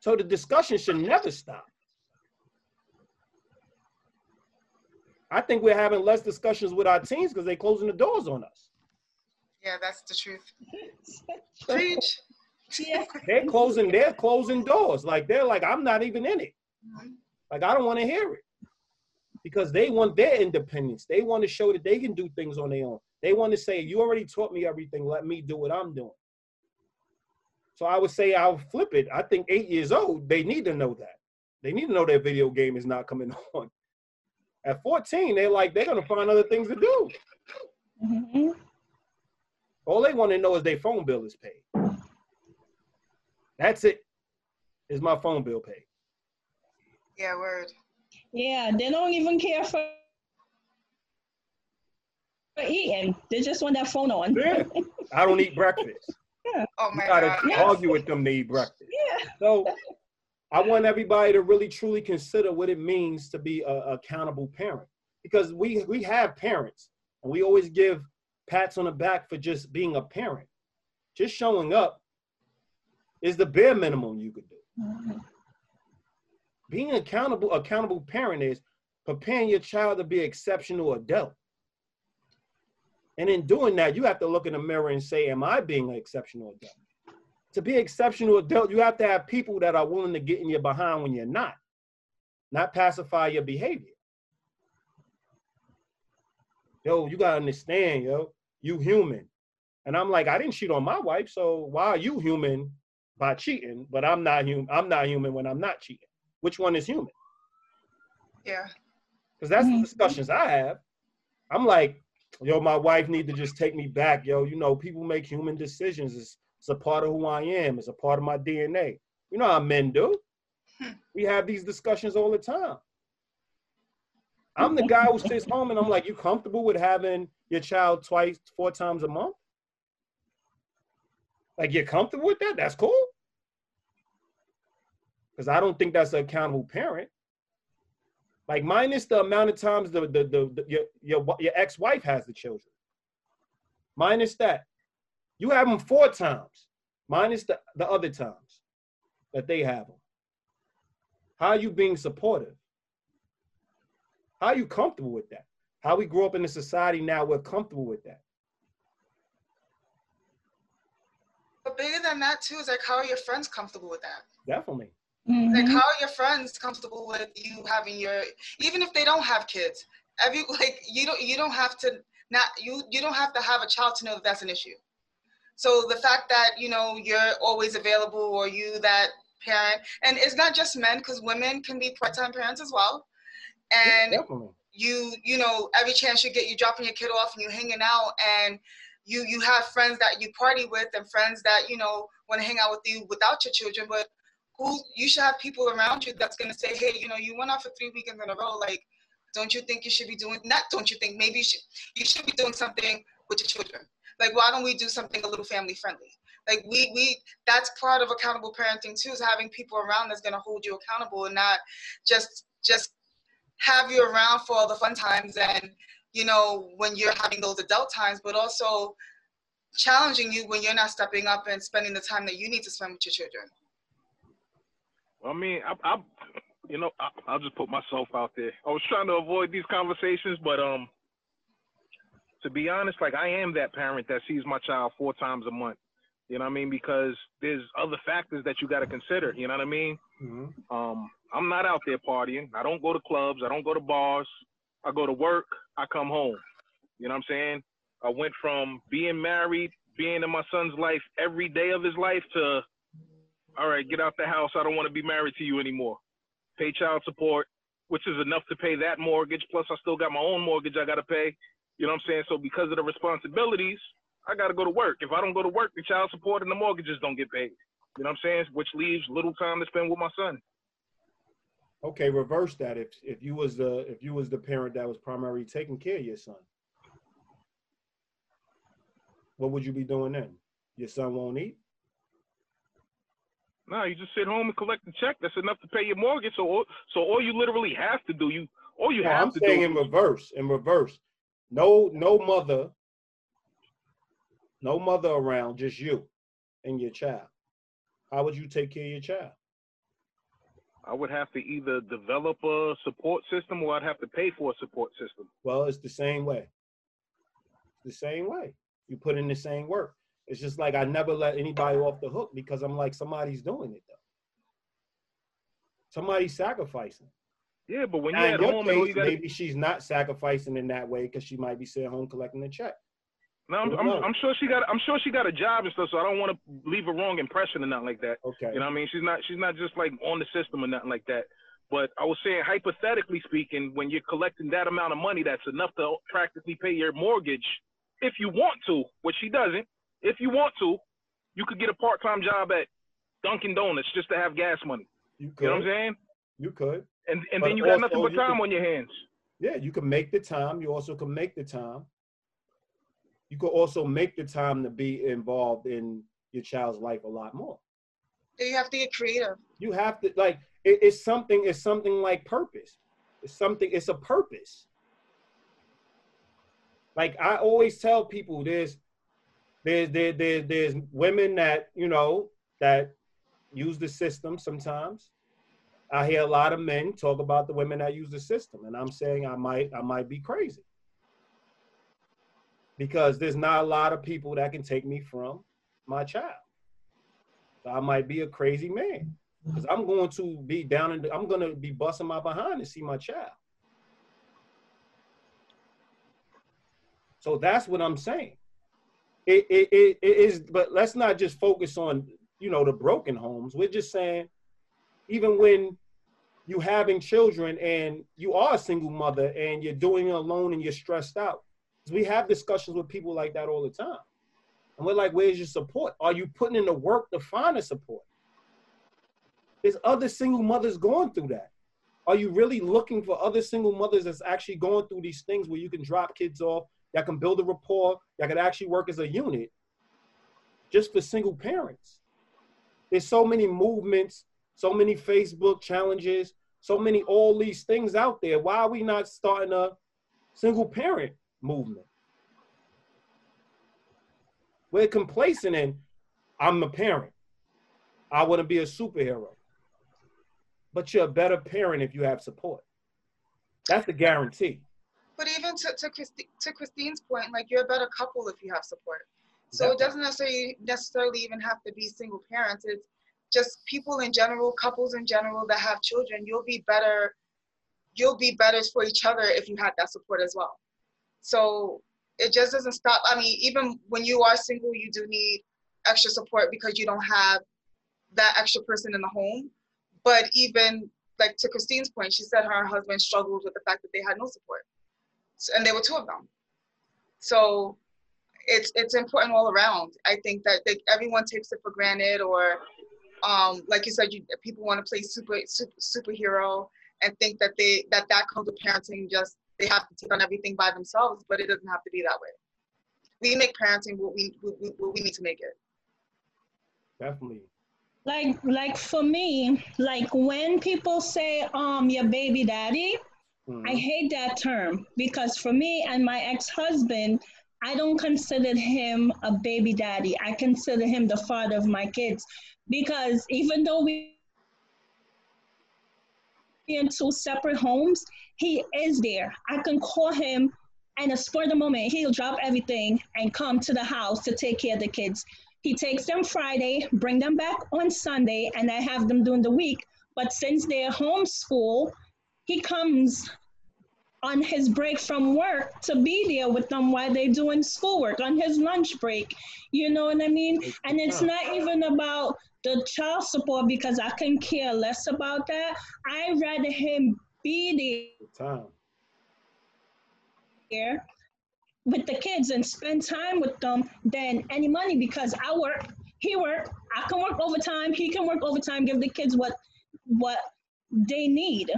So the discussion should never stop. I think we're having less discussions with our teens because they're closing the doors on us. Yeah, that's the truth. Preach. yeah. They're closing, they're closing doors. Like they're like, I'm not even in it. Like I don't want to hear it. Because they want their independence. They want to show that they can do things on their own. They want to say, You already taught me everything, let me do what I'm doing. So I would say I'll flip it. I think eight years old, they need to know that. They need to know their video game is not coming on. At 14, they're like, they're gonna find other things to do. Mm-hmm. All they want to know is their phone bill is paid. That's it. Is my phone bill paid? Yeah, word. Yeah, they don't even care for for eating. They just want that phone on. Yeah. I don't eat breakfast. Oh my You gotta God. Yes. argue with them to eat breakfast. Yeah. So I want everybody to really truly consider what it means to be a accountable parent. Because we we have parents and we always give pats on the back for just being a parent. Just showing up is the bare minimum you could do. Mhm. Being accountable, accountable parent is preparing your child to be exceptional adult. And in doing that, you have to look in the mirror and say, Am I being an exceptional adult? To be exceptional adult, you have to have people that are willing to get in your behind when you're not, not pacify your behavior. Yo, you gotta understand, yo, you human. And I'm like, I didn't cheat on my wife, so why are you human by cheating? But I'm not human. I'm not human when I'm not cheating. Which one is human? Yeah. Because that's the Mhm. discussions I have. I'm like, yo, my wife need to just take me back, yo. You know, people make human decisions. It's, it's a part of who I am. It's a part of my DNA. You know how men do. We have these discussions all the time. I'm the guy who sits home and I'm like, you comfortable with having your child twice, four times a month? Like, you're comfortable with that? That's cool. Because I don't think that's an accountable parent. Like minus the amount of times the the, the, the your, your your ex-wife has the children. Minus that. You have them four times, minus the, the other times that they have them. How are you being supportive? How are you comfortable with that? How we grew up in a society now, we're comfortable with that. But bigger than that too is like how are your friends comfortable with that? Definitely. Mhm. Like how are your friends comfortable with you having your even if they don't have kids? Every like you don't you don't have to not you you don't have to have a child to know that that's an issue. So the fact that you know you're always available or you that parent and it's not just men because women can be part-time parents as well. Yeah, And definitely. you you know every chance you get you dropping your kid off and you hanging out and you you have friends that you party with and friends that you know want to hang out with you without your children but who you should have people around you that's to say hey you know you went out for three weekends in a row like don't you think you should be doing not don't you think maybe you should you should be doing something with your children. Like why don't we do something a little family friendly? Like we we that's part of accountable parenting too is having people around that's to hold you accountable and not just just have you around for all the fun times and you know when you're having those adult times but also challenging you when you're not stepping up and spending the time that you need to spend with your children I mean, I, I you know, I, I'll just put myself out there. I was trying to avoid these conversations, but um, to be honest, like I am that parent that sees my child four times a month. You know what I mean? Because there's other factors that you got to consider. You know what I mean? Mhm. Um, I'm not out there partying. I don't go to clubs. I don't go to bars. I go to work. I come home. You know what I'm saying? I went from being married, being in my son's life every day of his life to, all right, get out the house. I don't want to be married to you anymore. Pay child support, which is enough to pay that mortgage. Plus, I still got my own mortgage I got to pay. You know what I'm saying? So because of the responsibilities, I got to go to work. If I don't go to work, the child support and the mortgages don't get paid. You know what I'm saying? Which leaves little time to spend with my son. Okay, reverse that. If if you was the if you was the parent that was primarily taking care of your son, what would you be doing then? Your son won't eat. No, you just sit home and collect the check. That's enough to pay your mortgage. So, all, so all you literally have to do, you all you No, have I'm to saying do. in reverse. In reverse. No, no mother, no mother around, just you and your child. How would you take care of your child? I would have to either develop a support system or I'd have to pay for a support system. Well, it's the same way. The same way. You put in the same work. It's just like I never let anybody off the hook because I'm like somebody's doing it though. Somebody's sacrificing. Yeah, but when Now, you're at your home case, you got to maybe she's not sacrificing in that way because she might be sitting home collecting the check. No, I'm, I'm. I'm sure she got I'm sure she got a job and stuff, so I don't want to leave a wrong impression or nothing like that. Okay. You know what I mean? She's not she's not just like on the system or nothing like that. But I was saying hypothetically speaking, when you're collecting that amount of money that's enough to practically pay your mortgage, if you want to, which she doesn't, if you want to, you could get a part time job at Dunkin' Donuts just to have gas money. You You could. know what I'm saying? You could. And and But then you got nothing but time could- on your hands. Yeah, you can make the time. You also can make the time. You could also make the time to be involved in your child's life a lot more. you have to get creative You have to like it, it's something. It's something like purpose. It's something. It's a purpose. Like I always tell people, there's there's there, there there's women that you know that use the system sometimes. I hear a lot of men talk about the women that use the system, and I'm saying I might I might be crazy because there's not a lot of people that can take me from my child. So I might be a crazy man because I'm going to be down and I'm going to be busting my behind to see my child. So that's what I'm saying. It, it, it, it is, but let's not just focus on, you know, the broken homes. We're just saying, even when you having children and you are a single mother and you're doing it alone and you're stressed out, we have discussions with people like that all the time. And we're like, where's your support? Are you putting in the work to find a support? There's other single mothers going through that. Are you really looking for other single mothers that's actually going through these things where you can drop kids off, that can build a rapport, that can actually work as a unit just for single parents? There's so many movements, so many Facebook challenges, so many all these things out there. Why are we not starting a single parent movement? We're complacent in I'm a parent. I want to be a superhero. But you're a better parent if you have support. That's the guarantee. But even to, to, Christi- to Christine's point, like you're a better couple if you have support. So it doesn't necessarily necessarily even have to be single parents. It's just people in general, couples in general that have children. You'll be better. You'll be better for each other if you had that support as well. So it just doesn't stop. I mean, even when you are single, you do need extra support because you don't have that extra person in the home. But even like to Christine's point, she said her husband struggled with the fact that they had no support, and there were two of them. So it's it's important all around. I think that they, everyone takes it for granted, or um, like you said, you, people want to play super, super superhero and think that they that that comes with parenting. Just they have to take on everything by themselves, but it doesn't have to be that way. We make parenting what we what we, what we need to make it. Definitely. Like like for me, like when people say um your baby daddy, Mhm. I hate that term because for me and my ex-husband, I don't consider him a baby daddy. I consider him the father of my kids because even though we in two separate homes, he is there. I can call him and a spur of the moment, he'll drop everything and come to the house to take care of the kids. He takes them Friday, bring them back on Sunday, and I have them during the week. But since they're homeschool, he comes on his break from work to be there with them while they're doing schoolwork on his lunch break. You know what I mean? And it's not even about the child support because I can care less about that. I'd rather him be Time. there with the kids and spend time with them than any money because I work, he work, I can work overtime, he can work overtime, give the kids what what they need.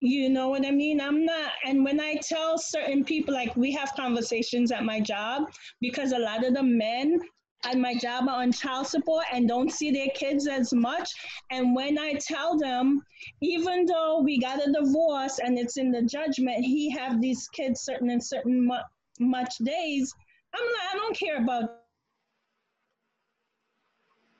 You know what I mean? I'm not, and when I tell certain people, like we have conversations at my job, because a lot of the men at my job are on child support and don't see their kids as much. And when I tell them, even though we got a divorce and it's in the judgment, he have these kids certain and certain mu- much days, I'm like, I don't care about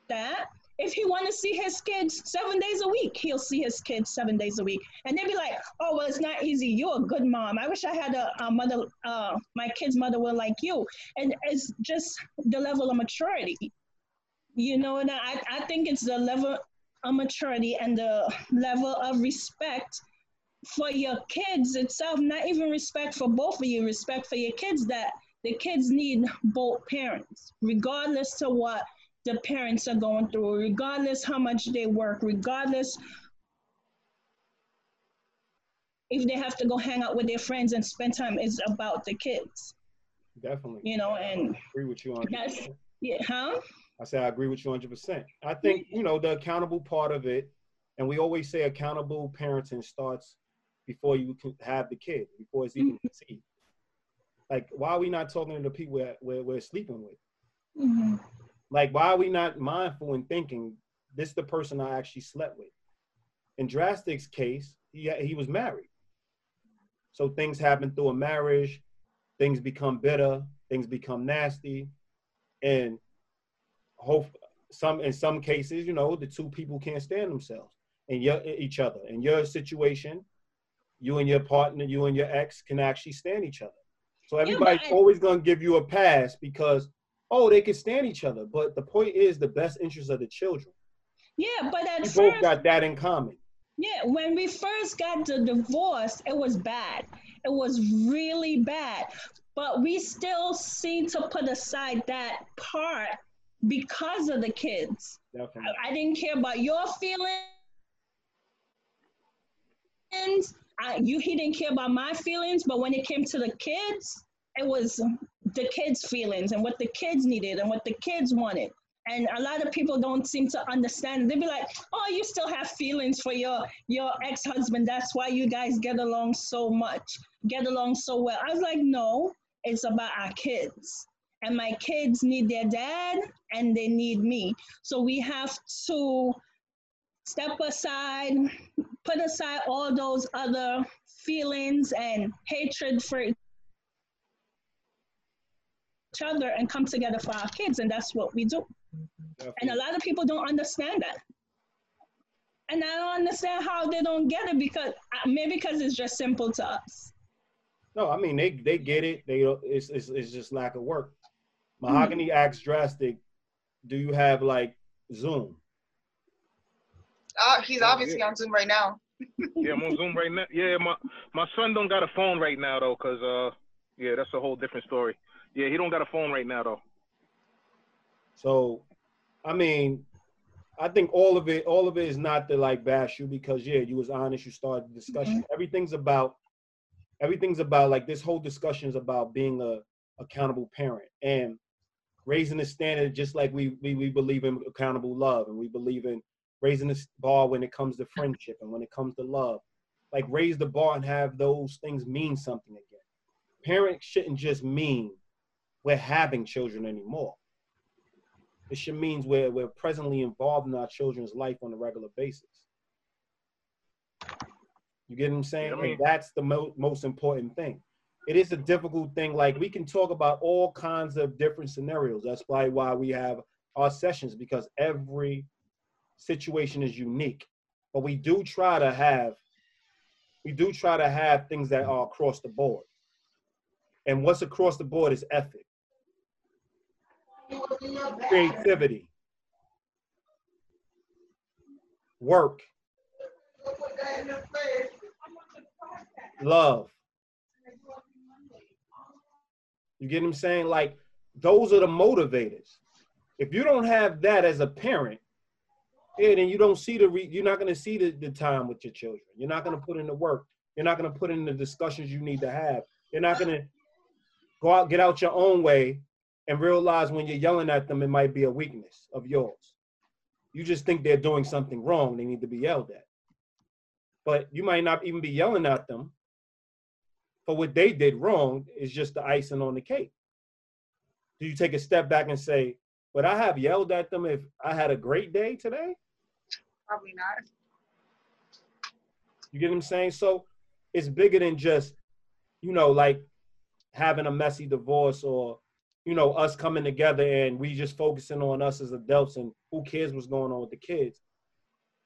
that. If he want to see his kids seven days a week, he'll see his kids seven days a week. And they'd be like, oh, well, it's not easy. You're a good mom. I wish I had a, a mother, uh, my kid's mother were like you. And it's just the level of maturity. You know, and I, I think it's the level of maturity and the level of respect for your kids itself, not even respect for both of you, respect for your kids that the kids need both parents, regardless to what the parents are going through, regardless how much they work, regardless if they have to go hang out with their friends and spend time it's about the kids, Definitely. you know, and I agree with you on That's- yeah, huh? I say I agree with you 100%. I think, you know, the accountable part of it, and we always say accountable parenting starts before you can have the kid, before it's even conceived. Like, why are we not talking to the people we're, we're, we're sleeping with? hmm Like, why are we not mindful and thinking this is the person I actually slept with? In Drastic's case, he, he was married. So things happen through a marriage, things become bitter, things become nasty, and hope some in some cases, you know, the two people can't stand themselves and your each other. In your situation, you and your partner, you and your ex can actually stand each other. So everybody's I- always gonna give you a pass because oh, they can stand each other. But the point is the best interest of the children. Yeah, but at We first, both got that in common. Yeah, when we first got the divorce, it was bad. It was really bad. But we still seem to put aside that part because of the kids. Definitely. I, I didn't care about your feelings. I, you, he didn't care about my feelings. But when it came to the kids, it was the kids' feelings and what the kids needed and what the kids wanted. And a lot of people don't seem to understand. They'd be like, "Oh, you still have feelings for your your ex-husband. That's why you guys get along so much, get along so well." I was like, "No, it's about our kids, and my kids need their dad, and they need me. So we have to step aside, put aside all those other feelings and hatred for each other and come together for our kids. And that's what we do. Definitely. And a lot of people don't understand that. And I don't understand how they don't get it because uh, maybe because it's just simple to us. No, I mean they they get it. They it's it's, it's just lack of work. Mahogany mm-hmm. acts drastic. Do you have like Zoom? Uh, he's obviously on Zoom right now. yeah, I'm on Zoom right now. Yeah, my my son don't got a phone right now though, cause uh, yeah, that's a whole different story. Yeah, he don't got a phone right now though. So, I mean, I think all of it, all of it is not to like bash you because yeah, you was honest. You started the discussion. Mm-hmm. Everything's about, everything's about like this whole discussion is about being a accountable parent and raising the standard just like we we, we believe in accountable love and we believe in raising the bar when it comes to friendship and when it comes to love. Like raise the bar and have those things mean something again. Parents shouldn't just mean we're having children anymore. It should means we're we're presently involved in our children's life on a regular basis. You get what I'm saying? And that's the mo- most important thing. It is a difficult thing. Like we can talk about all kinds of different scenarios. That's probably why we have our sessions because every situation is unique. But we do try to have we do try to have things that are across the board. And what's across the board is ethic, creativity, work, love. You get what I'm saying? Like, those are the motivators. If you don't have that as a parent, yeah, then you don't see the re- you're not going to see the, the time with your children. You're not going to put in the work. You're not going to put in the discussions you need to have. You're not going to go out, get out your own way, and realize when you're yelling at them, it might be a weakness of yours. You just think they're doing something wrong. They need to be yelled at. But you might not even be yelling at them. But what they did wrong is just the icing on the cake. Do you take a step back and say, Would I have yelled at them if I had a great day today?" Probably not. You get what I'm saying? So it's bigger than just, you know, like having a messy divorce or, you know, us coming together and we just focusing on us as adults and who cares what's going on with the kids.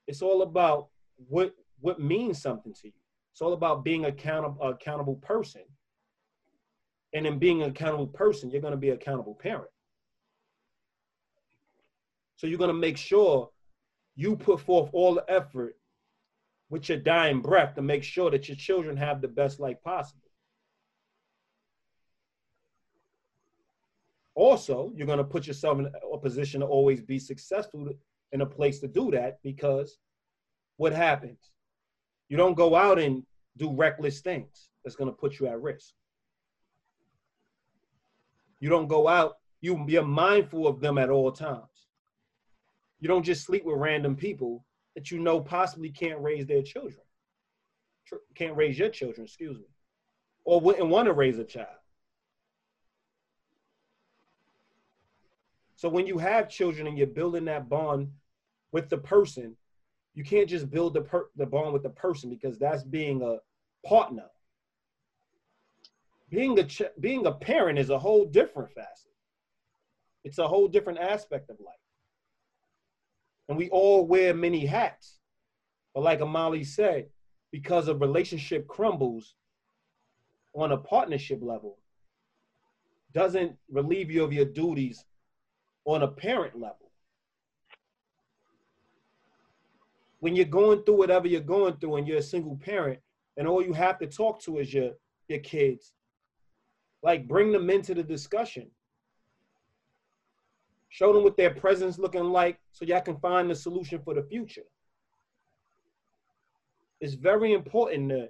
It's all about what what means something to you. It's all about being accountable accountable person. And in being an accountable person, you're going to be an accountable parent. So you're going to make sure you put forth all the effort with your dying breath to make sure that your children have the best life possible. Also, you're going to put yourself in a position to always be successful in a place to do that because what happens? You don't go out and do reckless things that's going to put you at risk. You don't go out, you, you're mindful of them at all times. You don't just sleep with random people that you know possibly can't raise their children, can't raise your children, excuse me, or wouldn't want to raise a child. So when you have children and you're building that bond with the person, you can't just build the per- the bond with the person because that's being a partner. Being a ch- being a parent is a whole different facet. It's a whole different aspect of life and we all wear many hats. But like Amali said, because a relationship crumbles on a partnership level, doesn't relieve you of your duties on a parent level. When you're going through whatever you're going through and you're a single parent and all you have to talk to is your, your kids, like bring them into the discussion. Show them what their presence looking like so y'all can find the solution for the future. It's very important to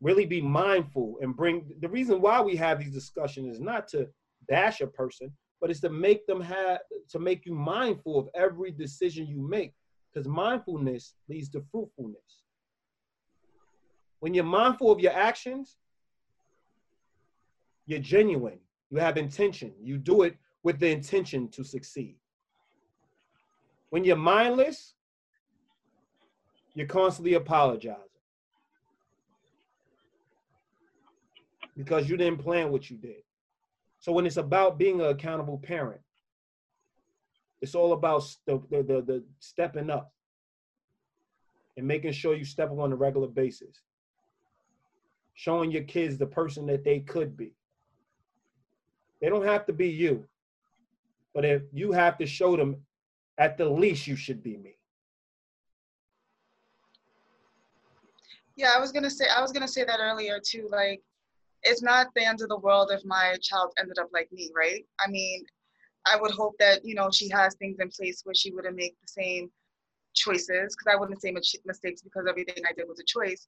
really be mindful and bring the reason why we have these discussions is not to bash a person, but it's to make them have to make you mindful of every decision you make because mindfulness leads to fruitfulness. When you're mindful of your actions, you're genuine. You have intention. You do it with the intention to succeed. When you're mindless, you're constantly apologizing because you didn't plan what you did. So when it's about being an accountable parent, it's all about the, the, the, the stepping up and making sure you step up on a regular basis. Showing your kids the person that they could be. They don't have to be you. But if you have to show them at the least you should be me. Yeah, I was gonna say I was gonna say that earlier too. Like, it's not the end of the world if my child ended up like me, right? I mean, I would hope that you know she has things in place where she wouldn't make the same choices because I wouldn't say mistakes because everything I did was a choice.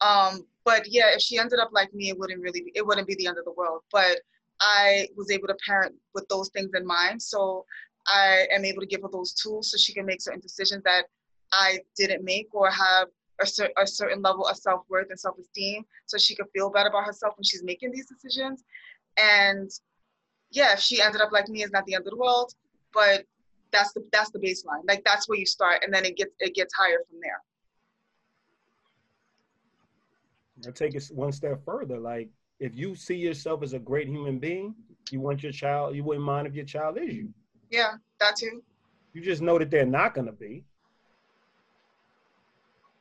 Um, but yeah, if she ended up like me, it wouldn't really be, it wouldn't be the end of the world. But I was able to parent with those things in mind, so I am able to give her those tools so she can make certain decisions that I didn't make or have a, cer- a certain level of self worth and self esteem so she could feel better about herself when she's making these decisions. And yeah, if she ended up like me, it's not the end of the world, but that's the that's the baseline. Like that's where you start, and then it gets it gets higher from there. I take it one step further. Like if you see yourself as a great human being, you want your child. You wouldn't mind if your child is you. Yeah, that too. You just know that they're not gonna be.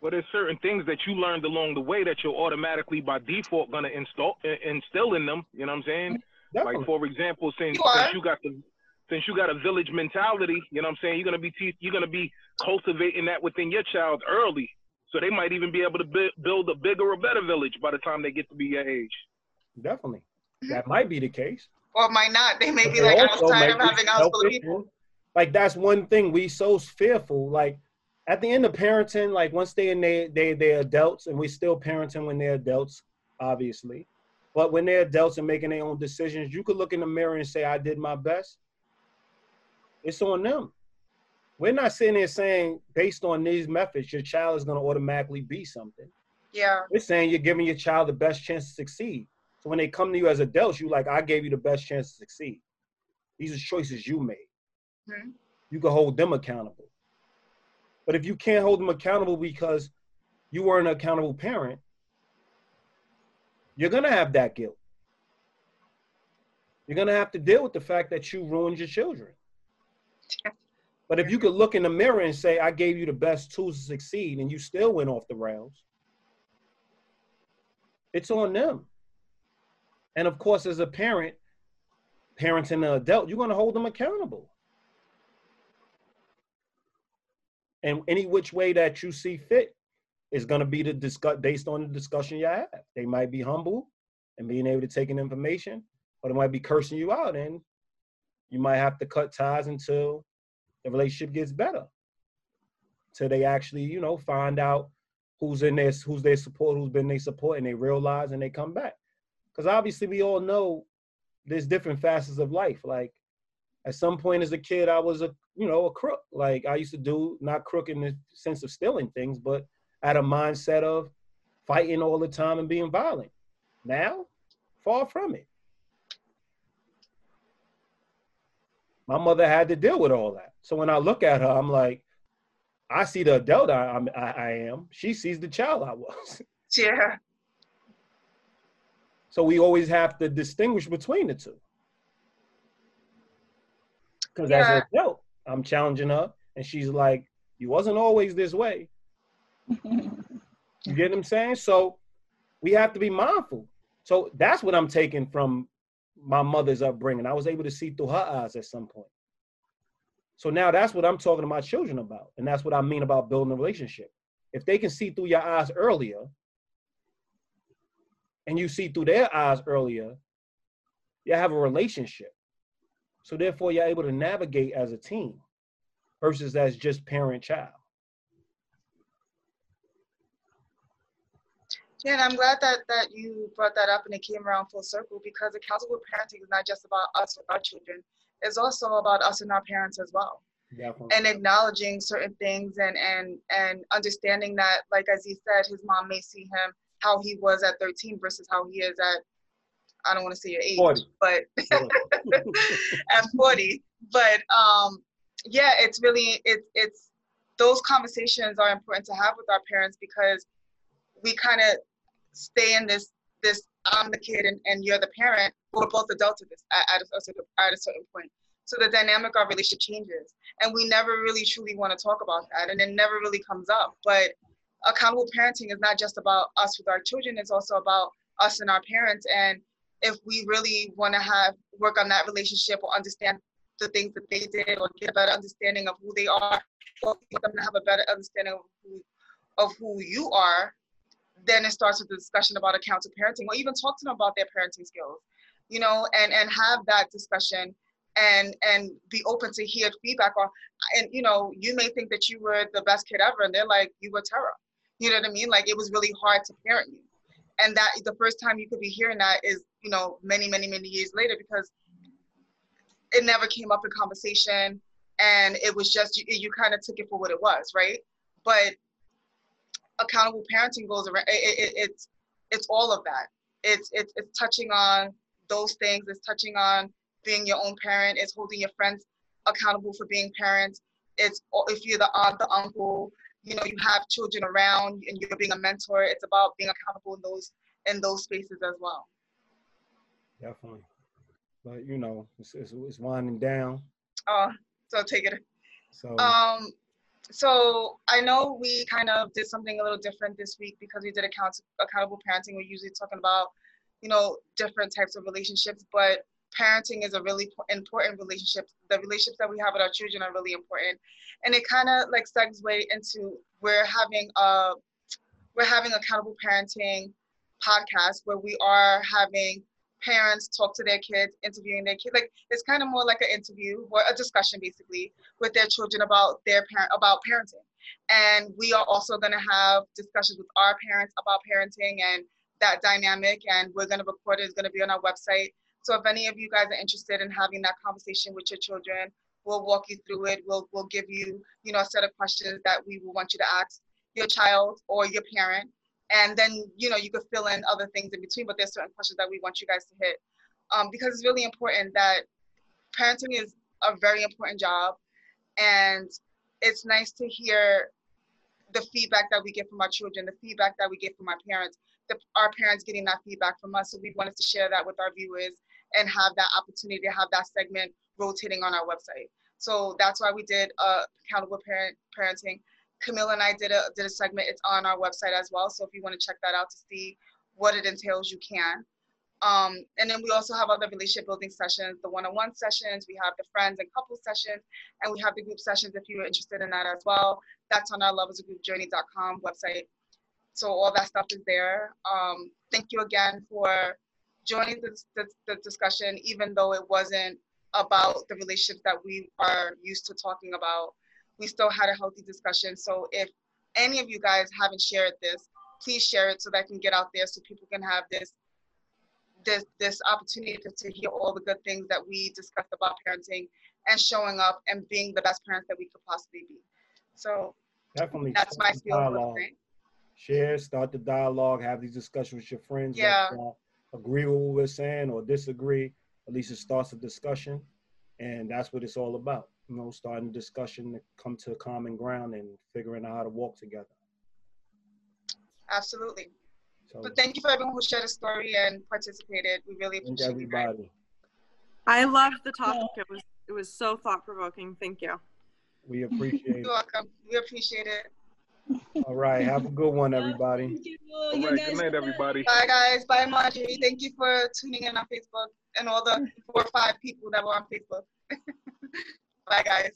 Well, there's certain things that you learned along the way that you're automatically by default gonna install instill in them. You know what I'm saying? Definitely. Like for example, since, you since you got the since you got a village mentality, you know what I'm saying? You're gonna be te- you're gonna be cultivating that within your child early, so they might even be able to bi- build a bigger or better village by the time they get to be your age. Definitely, mm-hmm. that might be the case. Or it might not. They may but be like, I was tired of having a house full people. Like that's one thing we so fearful. Like at the end of parenting, like once they in they they they're adults, and we still parenting when they're adults, obviously. But when they're adults and making their own decisions, you could look in the mirror and say, I did my best. It's on them. We're not sitting there saying, based on these methods, your child is going to automatically be something. Yeah. We're saying you're giving your child the best chance to succeed. So when they come to you as adults, you like, I gave you the best chance to succeed. These are choices you made. Mm-hmm. You can hold them accountable. But if you can't hold them accountable because you weren't an accountable parent, you're gonna have that guilt. You're gonna have to deal with the fact that you ruined your children. But if you could look in the mirror and say, I gave you the best tools to succeed, and you still went off the rails, it's on them. And of course, as a parent, parenting an adult, you're going to hold them accountable. And any which way that you see fit is going to be the discuss based on the discussion you have. They might be humble and being able to take in information, but it might be cursing you out, and you might have to cut ties until the relationship gets better. Till they actually, you know, find out who's in this, who's their support, who's been their support, and they realize and they come back. Because obviously, we all know there's different facets of life. Like at some point as a kid, I was a, you know, a crook. Like I used to do not crook in the sense of stealing things, but had a mindset of fighting all the time and being violent. Now, far from it. My mother had to deal with all that. So when I look at her, I'm like, I see the adult I, I, I am. She sees the child I was. Yeah. So we always have to distinguish between the two. Because yeah. as an adult, I'm challenging her, and she's like, "You wasn't always this way." you get what I'm saying? So we have to be mindful. So that's what I'm taking from my mother's upbringing. I was able to see through her eyes at some point. So now that's what I'm talking to my children about. And that's what I mean about building a relationship. If they can see through your eyes earlier, and you see through their eyes earlier, you have a relationship. So therefore, you're able to navigate as a team versus as just parent child. Yeah, and I'm glad that that you brought that up and it came around full circle because accountable parenting is not just about us with our children. It's also about us and our parents as well. Definitely. And acknowledging certain things and and and understanding that, like as he said, his mom may see him how he was at 13 versus how he is at I don't want to say your age, 40. but at 40. But um, yeah, it's really it's it's those conversations are important to have with our parents because we kind of stay in this this I'm the kid and, and you're the parent. We're both adults at this at, at, a, at a certain point. So the dynamic of our relationship changes, and we never really truly want to talk about that, and it never really comes up. But accountable parenting is not just about us with our children; it's also about us and our parents. And if we really want to have work on that relationship or understand the things that they did or get a better understanding of who they are, or them to have a better understanding of who, of who you are, then it starts with the discussion about accountable parenting or even talk to them about their parenting skills, you know, and, and have that discussion and and be open to hear feedback or and you know you may think that you were the best kid ever and they're like you were terror you know what i mean? Like it was really hard to parent you and that the first time you could be hearing that is you know many many many years later because it never came up in conversation and it was just you, you kind of took it for what it was right? But accountable parenting goes around it, it, it's it's all of that. It's, it's it's touching on those things. It's touching on being your own parent. It's holding your friends accountable for being parents. It's if you're the aunt the uncle you know you have children around and you're being a mentor it's about being accountable in those in those spaces as well. Definitely. But you know it's, it's, it's winding down. Oh so take it. So um so I know we kind of did something a little different this week because we did account- accountable parenting. We're usually talking about, you know, different types of relationships, but parenting is a really important relationship. The relationships that we have with our children are really important, and it kind of like segues into we're having a we're having accountable parenting podcast where we are having parents talk to their kids, interviewing their kids. Like it's kind of more like an interview or a discussion basically with their children about their parent about parenting. And we are also going to have discussions with our parents about parenting and that dynamic. And we're going to record it. It's going to be on our website. So if any of you guys are interested in having that conversation with your children, we'll walk you through it. We'll we'll give you you know a set of questions that we will want you to ask your child or your parent. And then you know you could fill in other things in between but there's certain questions that we want you guys to hit. Um, because it's really important that parenting is a very important job. And it's nice to hear the feedback that we get from our children the feedback that we get from our parents the, our parents getting that feedback from us. So we wanted to share that with our viewers and have that opportunity to have that segment rotating on our website so that's why we did uh, accountable parent parenting Camille and I did a did a segment. It's on our website as well. So if you want to check that out to see what it entails, you can. Um, and then we also have other relationship building sessions, the one-on-one sessions, we have the friends and couple sessions, and we have the group sessions if you're interested in that as well. That's on our levelsofgroupjourney.com website. So all that stuff is there. Um, thank you again for joining this, this, the discussion, even though it wasn't about the relationships that we are used to talking about we still had a healthy discussion. So if any of you guys haven't shared this, please share it so that can get out there so people can have this this this opportunity to, to hear all the good things that we discussed about parenting and showing up and being the best parents that we could possibly be. So definitely that's my spiel Share, start the dialogue, have these discussions with your friends. Yeah. Uh, agree with what we're saying or disagree. At least it starts a discussion, and that's what it's all about you know, starting a discussion to come to common ground and figuring out how to walk together. Absolutely. So, but thank you for everyone who shared a story and participated. We really appreciate everybody. I loved the topic. It was it was so thought provoking. Thank you. We appreciate You're welcome. We appreciate it. All right. Have a good one, everybody. All right. Good night, everybody. Bye, guys. Bye, Marjorie. Thank you for tuning in on Facebook and all the four or five people that were on Facebook. Bye, guys.